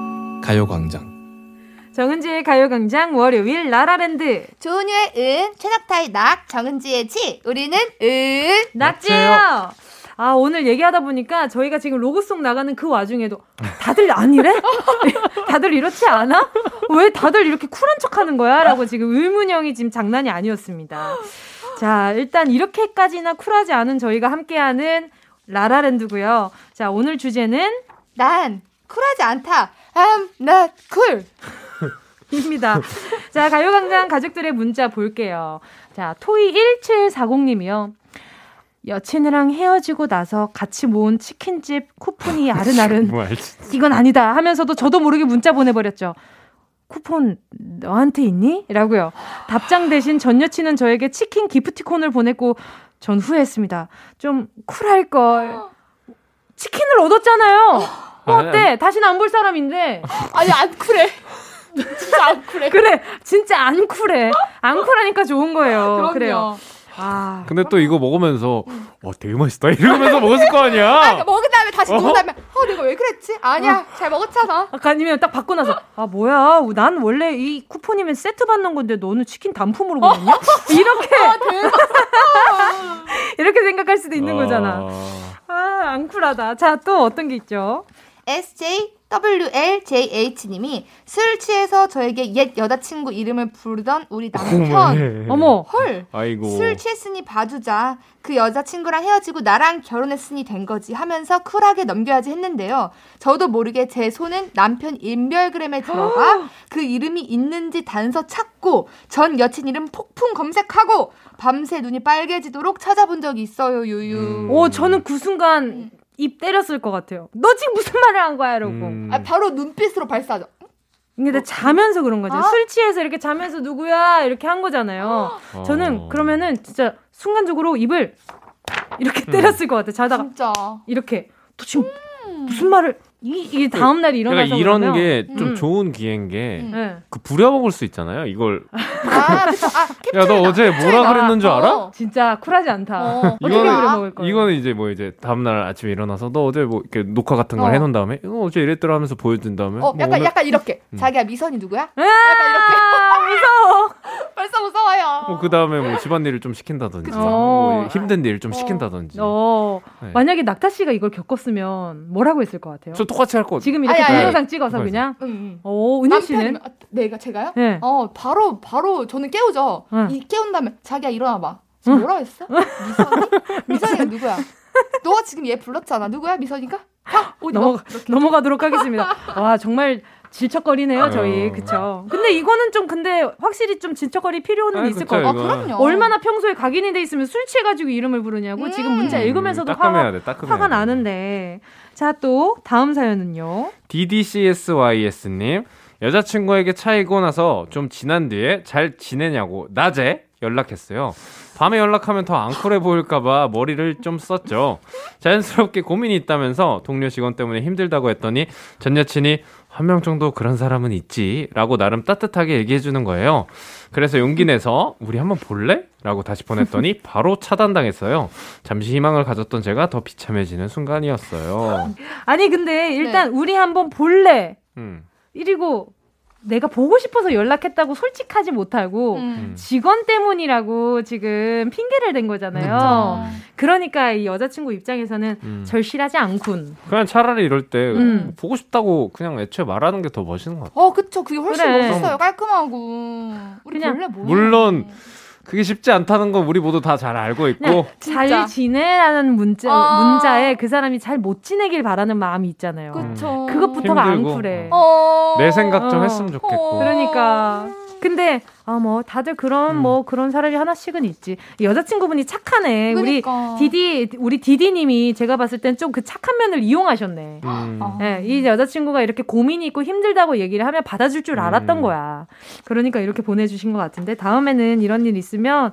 가요광장 정은지의 가요광장 월요일 라라랜드 조은유의 은, 최낙타의 낙, 정은지의 지. 우리는 은. 낙지예요. 아 오늘 얘기하다 보니까 저희가 지금 로고송 나가는 그 와중에도 다들 아니래? 다들 이렇지 않아? 왜 다들 이렇게 쿨한 척하는 거야?라고 지금 의문형이 지금 장난이 아니었습니다. 자 일단 이렇게까지나 쿨하지 않은 저희가 함께하는 라라랜드고요. 자 오늘 주제는 난 쿨하지 않다. I'm not cool. 입니다. 자, 가요광장 가족들의 문자 볼게요. 자, 토이 1740님이요. 여친이랑 헤어지고 나서 같이 모은 치킨집 쿠폰이 아른아른. 이건 아니다 하면서도 저도 모르게 문자 보내버렸죠. 쿠폰 너한테 있니? 라고요. 답장 대신 전 여친은 저에게 치킨 기프티콘을 보냈고 전 후회했습니다. 좀 쿨할걸. 치킨을 얻었잖아요. 뭐 어때? 다시는 안 볼 사람인데. 아니, 안 쿨해. 진짜 안 쿨해. 그래, 진짜 안 쿨해. 안 쿨하니까 좋은 거예요. 그럼요. 그래요. 아, 근데 또 이거 먹으면서 와 되게 맛있다 이러면서 먹었을 거 아니야. 그러니까 먹은 다음에 다시 어? 먹은 다음에 어 내가 왜 그랬지? 아니야 잘 먹었잖아. 아까 아니면 딱 받고 나서 아 뭐야 난 원래 이 쿠폰이면 세트 받는 건데 너는 치킨 단품으로 보냈냐? 이렇게 이렇게 생각할 수도 있는 거잖아. 아, 안 쿨하다. 자, 또 어떤 게 있죠? SJWLJH님이 술 취해서 저에게 옛 여자친구 이름을 부르던 우리 남편. 어머네. 어머. 헐. 아이고. 술 취했으니 봐주자. 그 여자친구랑 헤어지고 나랑 결혼했으니 된 거지 하면서 쿨하게 넘겨야지 했는데요. 저도 모르게 제 손은 남편 인별그램에 들어가 그 이름이 있는지 단서 찾고 전 여친 이름 폭풍 검색하고 밤새 눈이 빨개지도록 찾아본 적이 있어요. 유유. 오, 저는 그 순간 입 때렸을 것 같아요. 너 지금 무슨 말을 한 거야? 이러고. 음. 아, 바로 눈빛으로 발사하죠. 근데 자면서 그런 거죠. 아? 술 취해서 이렇게 자면서 누구야? 이렇게 한 거잖아요. 저는 어. 그러면은 진짜 순간적으로 입을 이렇게 때렸을 것 같아요. 자다가 진짜. 이렇게 또 지금 무슨 말을 이, 이게 다음 날이 일어나서 그러니까 이런 게좀 음. 좋은 기회인 게그 네. 부려먹을 수 있잖아요. 이걸 아. 아, 야 너 어제 뭐라 그랬는 줄 알아? 어. 진짜 쿨하지 않다. 어. 이거는 부려먹을? 이거는 이제 뭐 이제 다음 날 아침에 일어나서 너 어제 뭐 이렇게 녹화 같은 걸 어. 해놓은 다음에 어, 어제 이랬더라 하면서 보여준 다음에 어, 뭐 약간, 오늘 약간 이렇게. 음. 자기야, 미선이 누구야? 아, 무서워. 벌써 무서워요. 뭐 그 다음에 뭐 집안일을 좀 시킨다든지 어. 뭐 힘든 일 좀 시킨다든지 어, 네. 만약에 낙타 씨가 이걸 겪었으면 뭐라고 했을 것 같아요? 저 똑같이 할 거. 지금 이렇게 아니, 아니. 동영상 찍어서 똑같이. 그냥. 응, 응. 오, 은희 씨는 남편이면- 아, 내가 제가요? 네. 어 바로 바로 저는 깨우죠. 응. 이 깨운 다음에 자기야 일어나 봐. 지금 뭐라 했어? 미선이? 미선이가 누구야? 너가 지금 얘 불렀잖아. 누구야 미선이가? 가 어디 넘어 가? 넘어가도록 하겠습니다. 와 정말 질척거리네요 저희 어. 그쵸? 근데 이거는 좀 근데 확실히 좀 질척거릴 필요는 아니, 있을 그쵸, 것 같아요. 이거. 아, 그럼요. 얼마나 평소에 각인이 돼 있으면 술 취해가지고 이름을 부르냐고 음. 지금 문자 읽으면서도 음, 화가, 돼, 화가 돼. 나는데 자 또 다음 사연은요. DDCSYS님 여자친구에게 차이고 나서 좀 지난 뒤에 잘 지내냐고 낮에 연락했어요. 밤에 연락하면 더 앙콜해 보일까봐 머리를 좀 썼죠. 자연스럽게 고민이 있다면서 동료 직원 때문에 힘들다고 했더니 전 여친이 한 명 정도 그런 사람은 있지 라고 나름 따뜻하게 얘기해주는 거예요. 그래서 용기 내서 우리 한번 볼래? 라고 다시 보냈더니 바로 차단당했어요. 잠시 희망을 가졌던 제가 더 비참해지는 순간이었어요. 아니 근데 일단 네. 우리 한번 볼래. 음. 이리고 내가 보고 싶어서 연락했다고 솔직하지 못하고 음. 직원 때문이라고 지금 핑계를 댄 거잖아요. 그러니까 이 여자친구 입장에서는 음. 절실하지 않군. 그냥 차라리 이럴 때 음. 보고 싶다고 그냥 애초에 말하는 게 더 멋있는 것 같아. 어 그쵸 그게 훨씬 그래. 멋있어요 깔끔하고 우리 그냥 본래 뭐야 물론 그게 쉽지 않다는 건 우리 모두 다 잘 알고 있고 그냥 잘. 지내라는 문자 아. 문자에 그 사람이 잘 못 지내길 바라는 마음이 있잖아요. 그쵸 그것부터가 안 힘들고. 쿨해. 어. 내 생각 좀 어. 했으면 좋겠고. 어. 그러니까 근데 아 뭐 다들 그런 음. 뭐 그런 사람이 하나씩은 있지. 여자친구분이 착하네. 그러니까. 우리 디디 우리 디디님이 제가 봤을 땐 좀 그 착한 면을 이용하셨네. 음. 아. 예, 이 여자친구가 이렇게 고민이 있고 힘들다고 얘기를 하면 받아줄 줄 알았던 음. 거야. 그러니까 이렇게 보내주신 것 같은데 다음에는 이런 일 있으면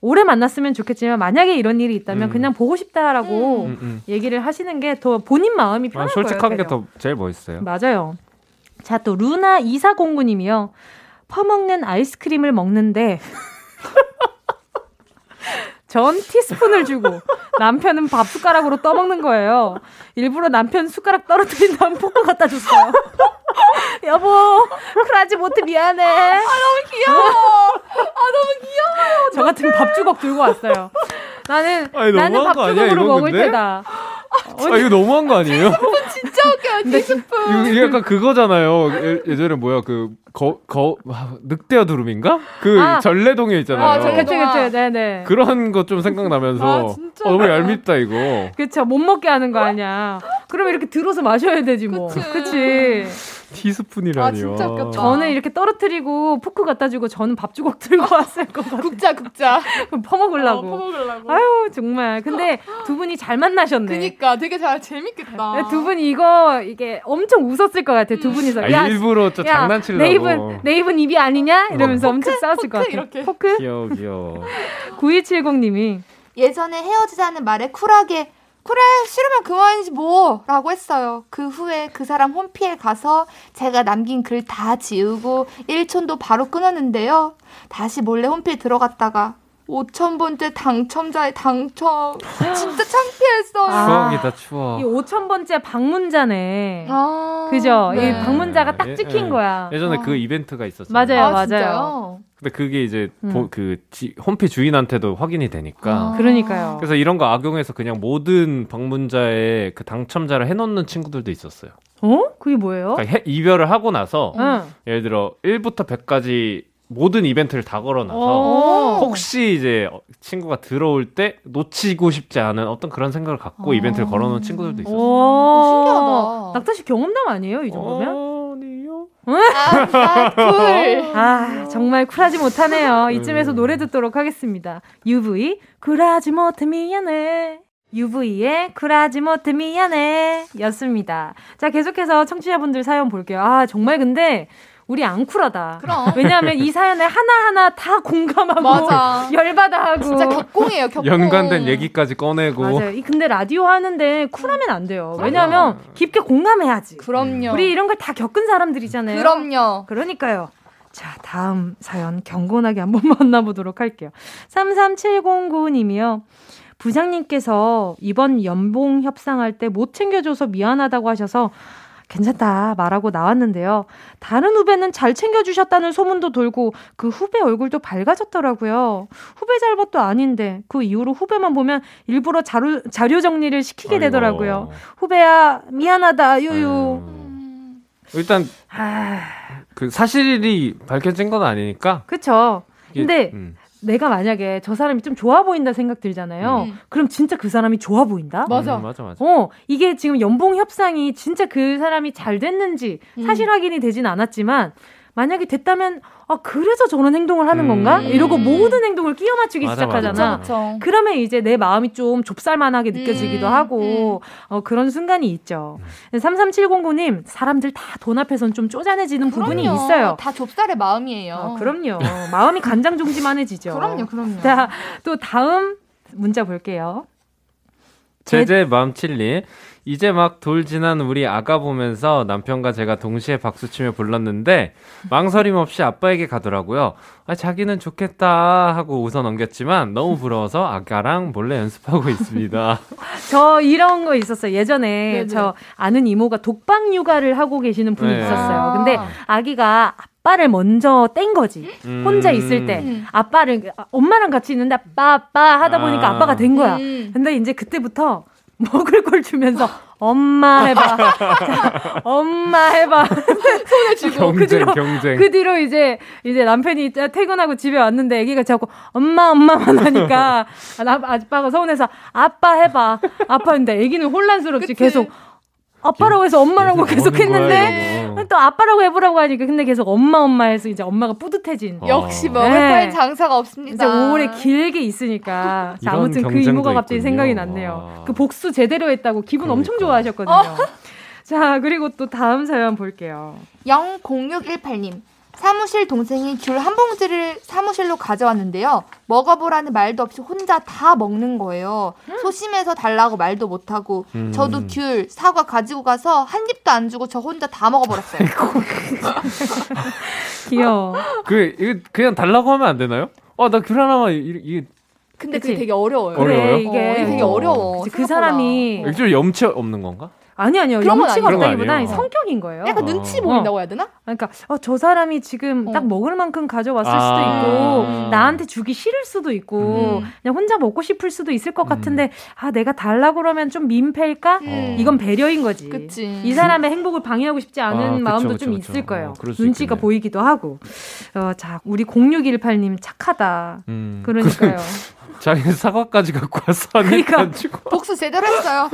오래 만났으면 좋겠지만 만약에 이런 일이 있다면 음. 그냥 보고 싶다라고 음, 음. 얘기를 하시는 게 더 본인 마음이 아, 편할 솔직한 거예요. 게 되려. 더 제일 멋있어요. 맞아요. 자, 또 루나 2409님이요. 퍼먹는 아이스크림을 먹는데 전 티스푼을 주고 남편은 밥 숟가락으로 떠먹는 거예요. 일부러 남편 숟가락 떨어뜨린 다음 포크 갖다 줬어요. 여보, 쿨하지 못해 미안해. 아 너무 귀여워. 아 너무 귀여워요. 저 같으면 밥 주걱 들고 왔어요. 나는 아니, 나는 너무한 밥거 아니야, 주걱으로 이건 먹을 근데? 테다. 아 이거 너무한 거 아니에요? 진짜 웃겨요 티스푼 이거, 이게 약간 그거잖아요. 예, 예전에 뭐야 그 거 거 늑대와 두루미인가? 그 아. 전래동에 있잖아요. 아, 전래동. 그쵸 그쵸 네네. 그런 거 좀 생각나면서 아, 진짜? 어, 너무 얄밉다 이거. 그쵸 못 먹게 하는 거 아니야. 그러면 이렇게 들어서 마셔야 되지 뭐. 그치. 그치. 티스푼이라니요. 아, 진짜 웃겼다. 저는 이렇게 떨어뜨리고 포크 갖다 주고 저는 밥 주걱 들고 왔을 것 같아. 국자 국자 퍼먹으려고. 어, 퍼먹으려고 아유 정말. 근데 두 분이 잘 만나셨네. 그니까 되게 잘 재밌겠다 네, 두 분이 이거 이게 엄청 웃었을 것 같아. 두 분이서. 아, 일부러 저 장난치려고. 내 입은 내 입은 입이 아니냐 이러면서 엄청 싸웠을 것 포크 같아. 이렇게. 포크. 귀여워 귀여워. 9270님이 예전에 헤어지자는 말에 쿨하게 그래 싫으면 그만이지 뭐 라고 했어요. 그 후에 그 사람 홈피에 가서 제가 남긴 글 다 지우고 1촌도 바로 끊었는데요. 다시 몰래 홈피에 들어갔다가 5천 번째 당첨자의 당첨. 진짜 창피했어요. 아. 추억이다 추억. 이 5천 번째 방문자네. 아, 그죠? 네. 이 방문자가 딱 예, 찍힌 예. 거야. 예전에 어. 그 이벤트가 있었어요. 맞아요, 아, 맞아요. 근데 그게 이제 음. 보- 그 지- 홈피 주인한테도 확인이 되니까. 아. 그러니까요. 그래서 이런 거 악용해서 그냥 모든 방문자의 그 당첨자를 해놓는 친구들도 있었어요. 어? 그게 뭐예요? 그러니까 해- 이별을 하고 나서 응. 예를 들어 1부터 100까지 모든 이벤트를 다 걸어놔서 어. 혹시 이제 어, 친구가 들어올 때 놓치고 싶지 않은 어떤 그런 생각을 갖고 어. 이벤트를 걸어놓은 친구들도 있었어요. 오, 신기하다. 낙타 씨 경험담 아니에요, 이 정도면? 아, 아, 쿨. 아, 정말 쿨하지 못하네요. 이쯤에서 음. 노래 듣도록 하겠습니다. UV, 쿨하지 못해 미안해. UV의 쿨하지 못해 미안해 였습니다. 자, 계속해서 청취자분들 사연 볼게요. 아, 정말 근데 우리 안 쿨하다. 그럼. 왜냐하면 이 사연에 하나하나 다 공감하고 맞아. 열받아 하고 진짜 격공이에요, 격공. 연관된 얘기까지 꺼내고 맞아요. 이 근데 라디오 하는데 쿨하면 안 돼요. 왜냐하면 깊게 공감해야지. 그럼요. 우리 이런 걸 다 겪은 사람들이잖아요. 그럼요. 그러니까요. 자, 다음 사연 경건하게 한번 만나보도록 할게요. 33709님이요. 부장님께서 이번 연봉 협상할 때 못 챙겨줘서 미안하다고 하셔서 괜찮다 말하고 나왔는데요. 다른 후배는 잘 챙겨주셨다는 소문도 돌고 그 후배 얼굴도 밝아졌더라고요. 후배 잘못도 아닌데 그 이후로 후배만 보면 일부러 자료, 자료 정리를 시키게 아이고. 되더라고요. 후배야 미안하다 유유. 음. 일단 아, 그 사실이 밝혀진 건 아니니까. 이게- 근데 음. 내가 만약에 저 사람이 좀 좋아 보인다 생각 들잖아요. 음. 그럼 진짜 그 사람이 좋아 보인다? 맞아. 음, 맞아 맞아. 어, 이게 지금 연봉 협상이 진짜 그 사람이 잘 됐는지 음. 사실 확인이 되진 않았지만 만약에 됐다면 아 그래서 저런 행동을 하는 음. 건가? 이러고 음. 모든 행동을 끼워 맞추기 맞아, 맞아. 시작하잖아. 그쵸, 그쵸. 그러면 이제 내 마음이 좀 좁쌀만하게 느껴지기도 음, 하고 어, 그런 순간이 있죠. 33709님 사람들 다 돈 앞에선 좀 쪼잔해지는 부분이 그럼요. 있어요. 다 좁쌀의 마음이에요. 어, 그럼요. 마음이 간장종지만해지죠. 그럼요, 그럼요. 자, 또 다음 문자 볼게요. 제제 맘칠리 이제 막 돌 지난 우리 아가 보면서 남편과 제가 동시에 박수치며 불렀는데 망설임 없이 아빠에게 가더라고요. 아, 자기는 좋겠다 하고 웃어 넘겼지만 너무 부러워서 아가랑 몰래 연습하고 있습니다. 저 이런 거 있었어요. 예전에 네네. 저 아는 이모가 독방 육아를 하고 계시는 분이 네. 있었어요. 아. 근데 아기가 아빠를 먼저 뗀 거지. 음. 혼자 있을 때 음. 아빠를 엄마랑 같이 있는데 아빠 아빠 하다 보니까 아. 아빠가 된 거야. 음. 근데 이제 그때부터 먹을 걸 주면서 엄마 해봐. 자, 엄마 해봐. 손에 쥐고 그 경쟁 뒤로 경쟁. 그 뒤로 이제 이제 남편이 퇴근하고 집에 왔는데 애기가 자꾸 엄마 엄마만 하니까 아, 나- 아빠가 서운해서 아빠 해봐. 아빠인데 애기는 혼란스럽지 그치. 계속 아빠라고 해서 엄마라고 계속 거야, 했는데 이러고. 또 아빠라고 해보라고 하니까 근데 계속 엄마 엄마 해서 이제 엄마가 뿌듯해진. 어. 역시 먹을 네. 거엔 장사가 없습니다. 이제 오래 길게 있으니까. 자, 아무튼 그 이모가 갑자기 있군요. 생각이 났네요. 와. 그 복수 제대로 했다고 기분 엄청 그러니까. 좋아하셨거든요. 자, 그리고 또 다음 사연 볼게요. 00618님. 사무실 동생이 귤 한 봉지를 사무실로 가져왔는데요. 먹어보라는 말도 없이 혼자 다 먹는 거예요. 소심해서 달라고 말도 못하고 음. 저도 귤, 사과 가지고 가서 한 입도 안 주고 저 혼자 다 먹어버렸어요. 귀여워. 그 이거 그냥 달라고 하면 안 되나요? 어나 귤 하나만 이- 이게 근데 그치. 그게 되게 어려워요. 어려워요? 그래, 이게 어, 이게 되게 어. 어려워. 그치, 그. 사람이 일주일 염치 없는 건가? 아니 아니요 염치가. 없다기보다 성격인 거예요. 약간 어. 눈치 보인다고 해야 되나? 그러니까 어, 저 사람이 지금 어. 딱 먹을 만큼 가져왔을 아. 수도 있고 음. 나한테 주기 싫을 수도 있고 음. 그냥 혼자 먹고 싶을 수도 있을 것 음. 같은데 아 내가 달라고 그러면 좀 민폐일까? 음. 이건 배려인 거지. 그치. 이 사람의 행복을 방해하고 싶지 않은 아, 그쵸, 마음도 그쵸, 좀 그쵸. 있을 거예요. 어, 눈치가 있겠네. 보이기도 하고. 어, 자, 우리 0618님 착하다. 음. 그러니까요. 자기는 사과까지 갖고 와서 한입 그러니까. 안 주고. 복수 제대로 했어요.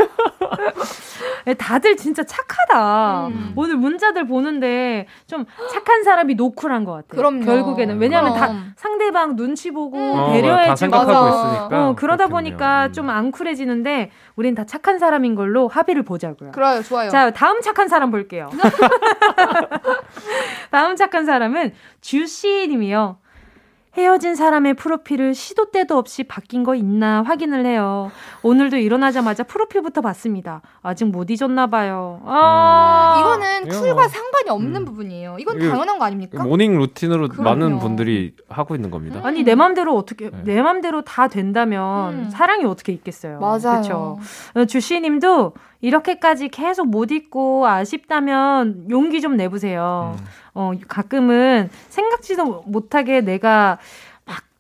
네, 다들 진짜 착하다. 음. 오늘 문자들 보는데 좀 착한 사람이 노쿨한 것 같아요. 그럼요. 결국에는 왜냐하면 다 그럼. 상대방 눈치 보고 음. 어, 다 배려해 주고 맞아. 있으니까. 어, 그러다 그렇겠네요. 보니까 음. 좀안 쿨해지는데 우린 다 착한 사람인 걸로 합의를 보자고요. 그래요, 좋아요. 자, 다음 착한 사람 볼게요. 다음 착한 사람은 주씨 님이요. 헤어진 사람의 프로필을 시도 때도 없이 바뀐 거 있나 확인을 해요. 오늘도 일어나자마자 프로필부터 봤습니다. 아직 못 잊었나 봐요. 아, 이거는 이거 쿨과 뭐. 상관이 없는 음. 부분이에요. 이건 당연한 거 아닙니까? morning routine으로 그럼요. 많은 분들이 하고 있는 겁니다. 아니 내 맘대로 어떻게 네. 내 맘대로 다 된다면 음. 사랑이 어떻게 있겠어요. 맞아요. 그렇죠. 어, 주씨님도 이렇게까지 계속 못 잊고 아쉽다면 용기 좀 내보세요. 음. 어, 가끔은 생각지도 못하게 내가 막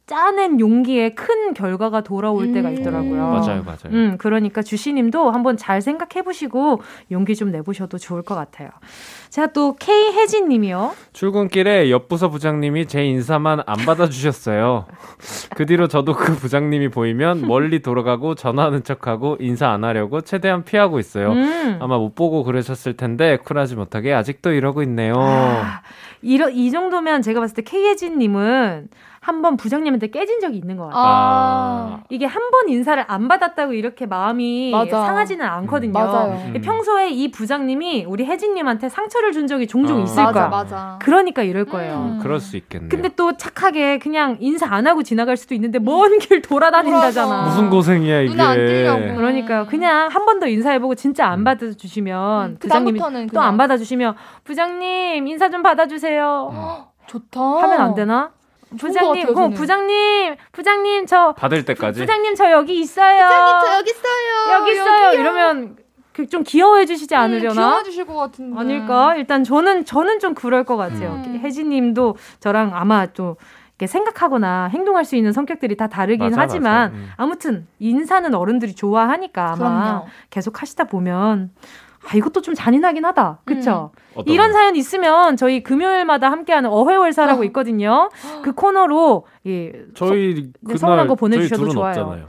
짜낸 용기에 큰 결과가 돌아올 때가 음. 있더라고요. 맞아요, 맞아요. 음, 그러니까 주시님도 한번 잘 생각해 보시고 용기 좀 내보셔도 좋을 것 같아요. 자, 또 K혜진 님이요. 출근길에 옆 부서 부장님이 제 인사만 안 받아 주셨어요. 그 뒤로 저도 그 부장님이 보이면 멀리 돌아가고 전화하는 척하고 인사 안 하려고 최대한 피하고 있어요. 음. 아마 못 보고 그러셨을 텐데 쿨하지 못하게 아직도 이러고 있네요. 아, 이러, 이 정도면 제가 봤을 때 K예진님은 한 번 부장님한테 깨진 적이 있는 것 같아요. 아. 이게 한 번 인사를 안 받았다고 이렇게 마음이 맞아. 상하지는 않거든요. 맞아요. 음. 평소에 이 부장님이 우리 혜진님한테 상처를 준 적이 종종 어. 있을 맞아, 거야. 맞아. 그러니까 이럴 거예요. 음. 그럴 수 있겠네요. 근데 또 착하게 그냥 인사 안 하고 지나갈 수도 있는데 먼 길 돌아다닌다잖아. 무슨 고생이야 이게. 그러니까요. 그냥 한 번 더 인사해보고 진짜 안 음. 받아주시면 음, 부장님이 그다음부터는 또 안. 받아주시면 부장님 인사 좀 받아주세요. 좋다. 하면 안 되나? 부장님, 것 같아요. 부장님, 부장님 저 받을 때까지. 부장님 저 여기 있어요. 부장님 저 여기 있어요. 여기 있어요. 여기요. 이러면 그좀 귀여워해 주시지 음, 않으려나? 귀여워 주실 것 같은데. 아닐까? 일단 저는 저는 좀 그럴 것 같아요. 음. 혜진 님도 저랑 아마 또 이렇게 생각하거나 행동할 수 있는 성격들이 다 다르긴 맞아, 하지만 맞아. 음. 아무튼 인사는 어른들이 좋아하니까 아마 그럼요. 계속 하시다 보면 아 이것도 좀 잔인하긴 하다. 그쵸? 어떤 이런 거? 사연 있으면 저희 금요일마다 함께하는 어회월사라고 있거든요. 그 코너로 예, 저희 네, 서운한 그날 거 보내주셔도 저희 둘은 좋아요. 없잖아요.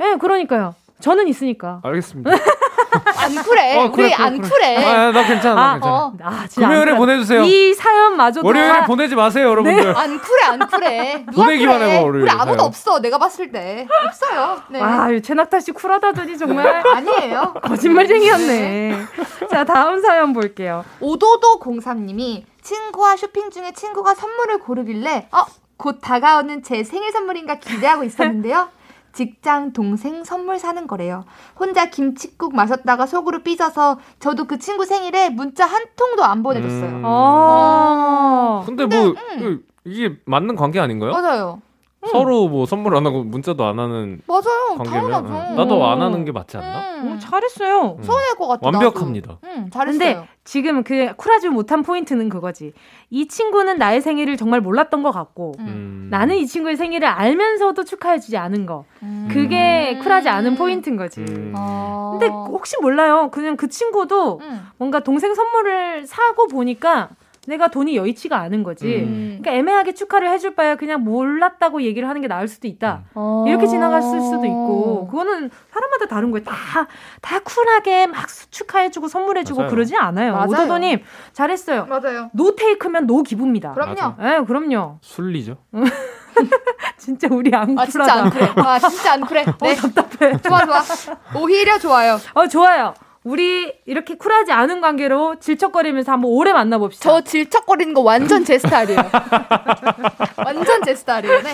예, 그러니까요. 저는 있으니까. 알겠습니다. 안 쿨해. 어, 그래, 우리 그래, 안 그래. 쿨해. 아, 나 괜찮아, 나 아, 괜찮아. 어. 아, 금요일에. 보내주세요. 이 사연마저도 월요일에 다 보내지 마세요, 여러분들. 안 쿨해, 안 쿨해. 누가 보내기만 쿨해? 해봐, 월요일에. 우리 아무도 사연. 없어. 내가 봤을 때 없어요. 네. 와, 이 최낙타 씨 쿨하다더니 정말 아니에요. 거짓말쟁이였네. 자, 다음 사연 볼게요. 오도도 공삼님이 친구와 쇼핑 중에 친구가 선물을 고르길래 어, 곧 다가오는 제 생일 선물인가 기대하고 있었는데요. 직장 동생 선물 사는 거래요. 혼자 김치국 마셨다가 속으로 삐져서 저도 그 친구 생일에 문자 한 통도 안 보내줬어요. 음. 어. 근데 뭐 그, 이게 맞는 관계 아닌가요? 맞아요. 서로 뭐 선물 안 하고 문자도 안 하는 맞아요. 관계면 당연하죠. 응. 나도 안 하는 게 맞지 않나? 음. 오, 잘했어요. 음. 서운할 것 같아. 완벽합니다. 나도. 응, 잘했어요. 근데 지금 그 쿨하지 못한 포인트는 그거지. 이 친구는 나의 생일을 정말 몰랐던 것 같고, 음. 음. 나는 이 친구의 생일을 알면서도 축하해주지 않은 거. 음. 그게 쿨하지 않은 포인트인 거지. 음. 어. 근데 혹시 몰라요. 그냥 그 친구도 음. 뭔가 동생 선물을 사고 보니까 내가 돈이 여의치가 않은 거지. 음. 그러니까 애매하게 축하를 해줄 바에 그냥 몰랐다고 얘기를 하는 게 나을 수도 있다. 어. 이렇게 지나갔을 수도 있고 그거는 사람마다 다른 거예요. 다다 쿨하게 막 수- 축하해주고 선물해주고 맞아요. 그러지 않아요. 맞아요. 오도도님 잘했어요. 맞아요. no take면 no give입니다. 그럼요. 예, 그럼요. 순리죠. 진짜 우리 안아 진짜 안 쿨하다. 그래. 아 진짜 안 그래. 네. 답답해. 좋아 좋아. 오히려 좋아요. 어 좋아요. 우리 이렇게 쿨하지 않은 관계로 질척거리면서 한번 오래 만나봅시다. 저 질척거리는 거 완전 제 스타일이에요. 완전 제 스타일이에요. 네.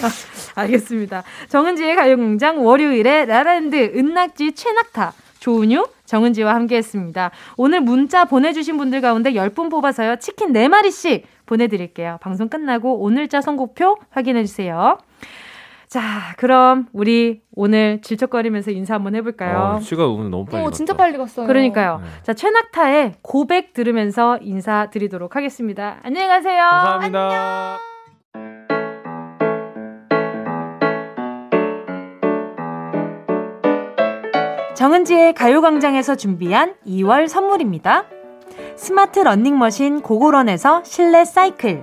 알겠습니다. 정은지의 가요광장 월요일에 라라랜드 은낙지 최낙타 조은유 정은지와 함께했습니다. 오늘 문자 보내주신 분들 가운데 10분 뽑아서요 치킨 4마리씩 보내드릴게요. 방송 끝나고 오늘자 선곡표 확인해주세요. 자 그럼 우리 오늘 질척거리면서 인사 한번 해볼까요? 어, 시간 오늘 너무 빨리 오 갔다. 진짜 빨리 갔어요. 그러니까요. 네. 자 최낙타의 고백 들으면서 인사드리도록 하겠습니다. 안녕히 가세요. 감사합니다. 정은지의 가요광장에서 준비한 2월 선물입니다. 스마트 러닝머신 고고런에서 실내 사이클,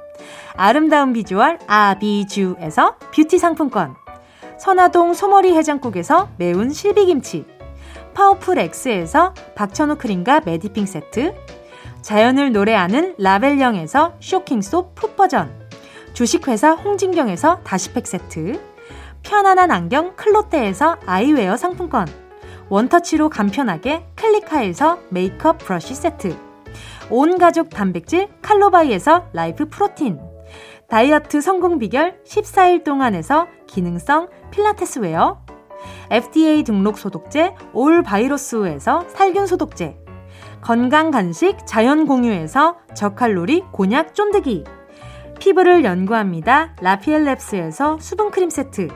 아름다운 비주얼 아비주에서 뷰티 상품권, 선화동 소머리 해장국에서 매운 실비김치, 파워풀 X에서 박찬호 크림과 메디핑 세트, 자연을 노래하는 라벨령에서 쇼킹소 풋버선, 주식회사 홍진경에서 다시팩 세트, 편안한 안경 클로떼에서 아이웨어 상품권, 원터치로 간편하게 클리카에서 메이크업 브러쉬 세트, 온 가족 단백질 칼로바이에서 라이프 프로틴, 다이어트 성공 비결 14일 동안에서 기능성 필라테스 웨어, FDA 등록 소독제 올 바이러스에서 살균 소독제, 건강 간식 자연 공유에서 저칼로리 곤약 쫀득이, 피부를 연구합니다. 라피엘랩스에서 수분 크림 세트,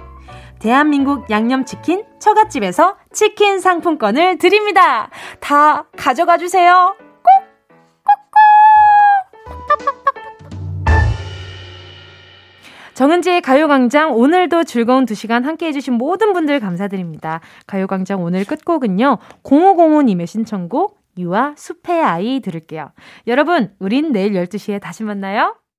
대한민국 양념치킨 처갓집에서 치킨 상품권을 드립니다. 다 가져가 주세요. 정은지의 가요광장 오늘도 즐거운 두 시간 함께 해주신 모든 분들 감사드립니다. 가요광장 오늘 끝곡은요. 0505님의 신청곡 유아 숲의 아이 들을게요. 여러분, 우린 내일 12시에 다시 만나요.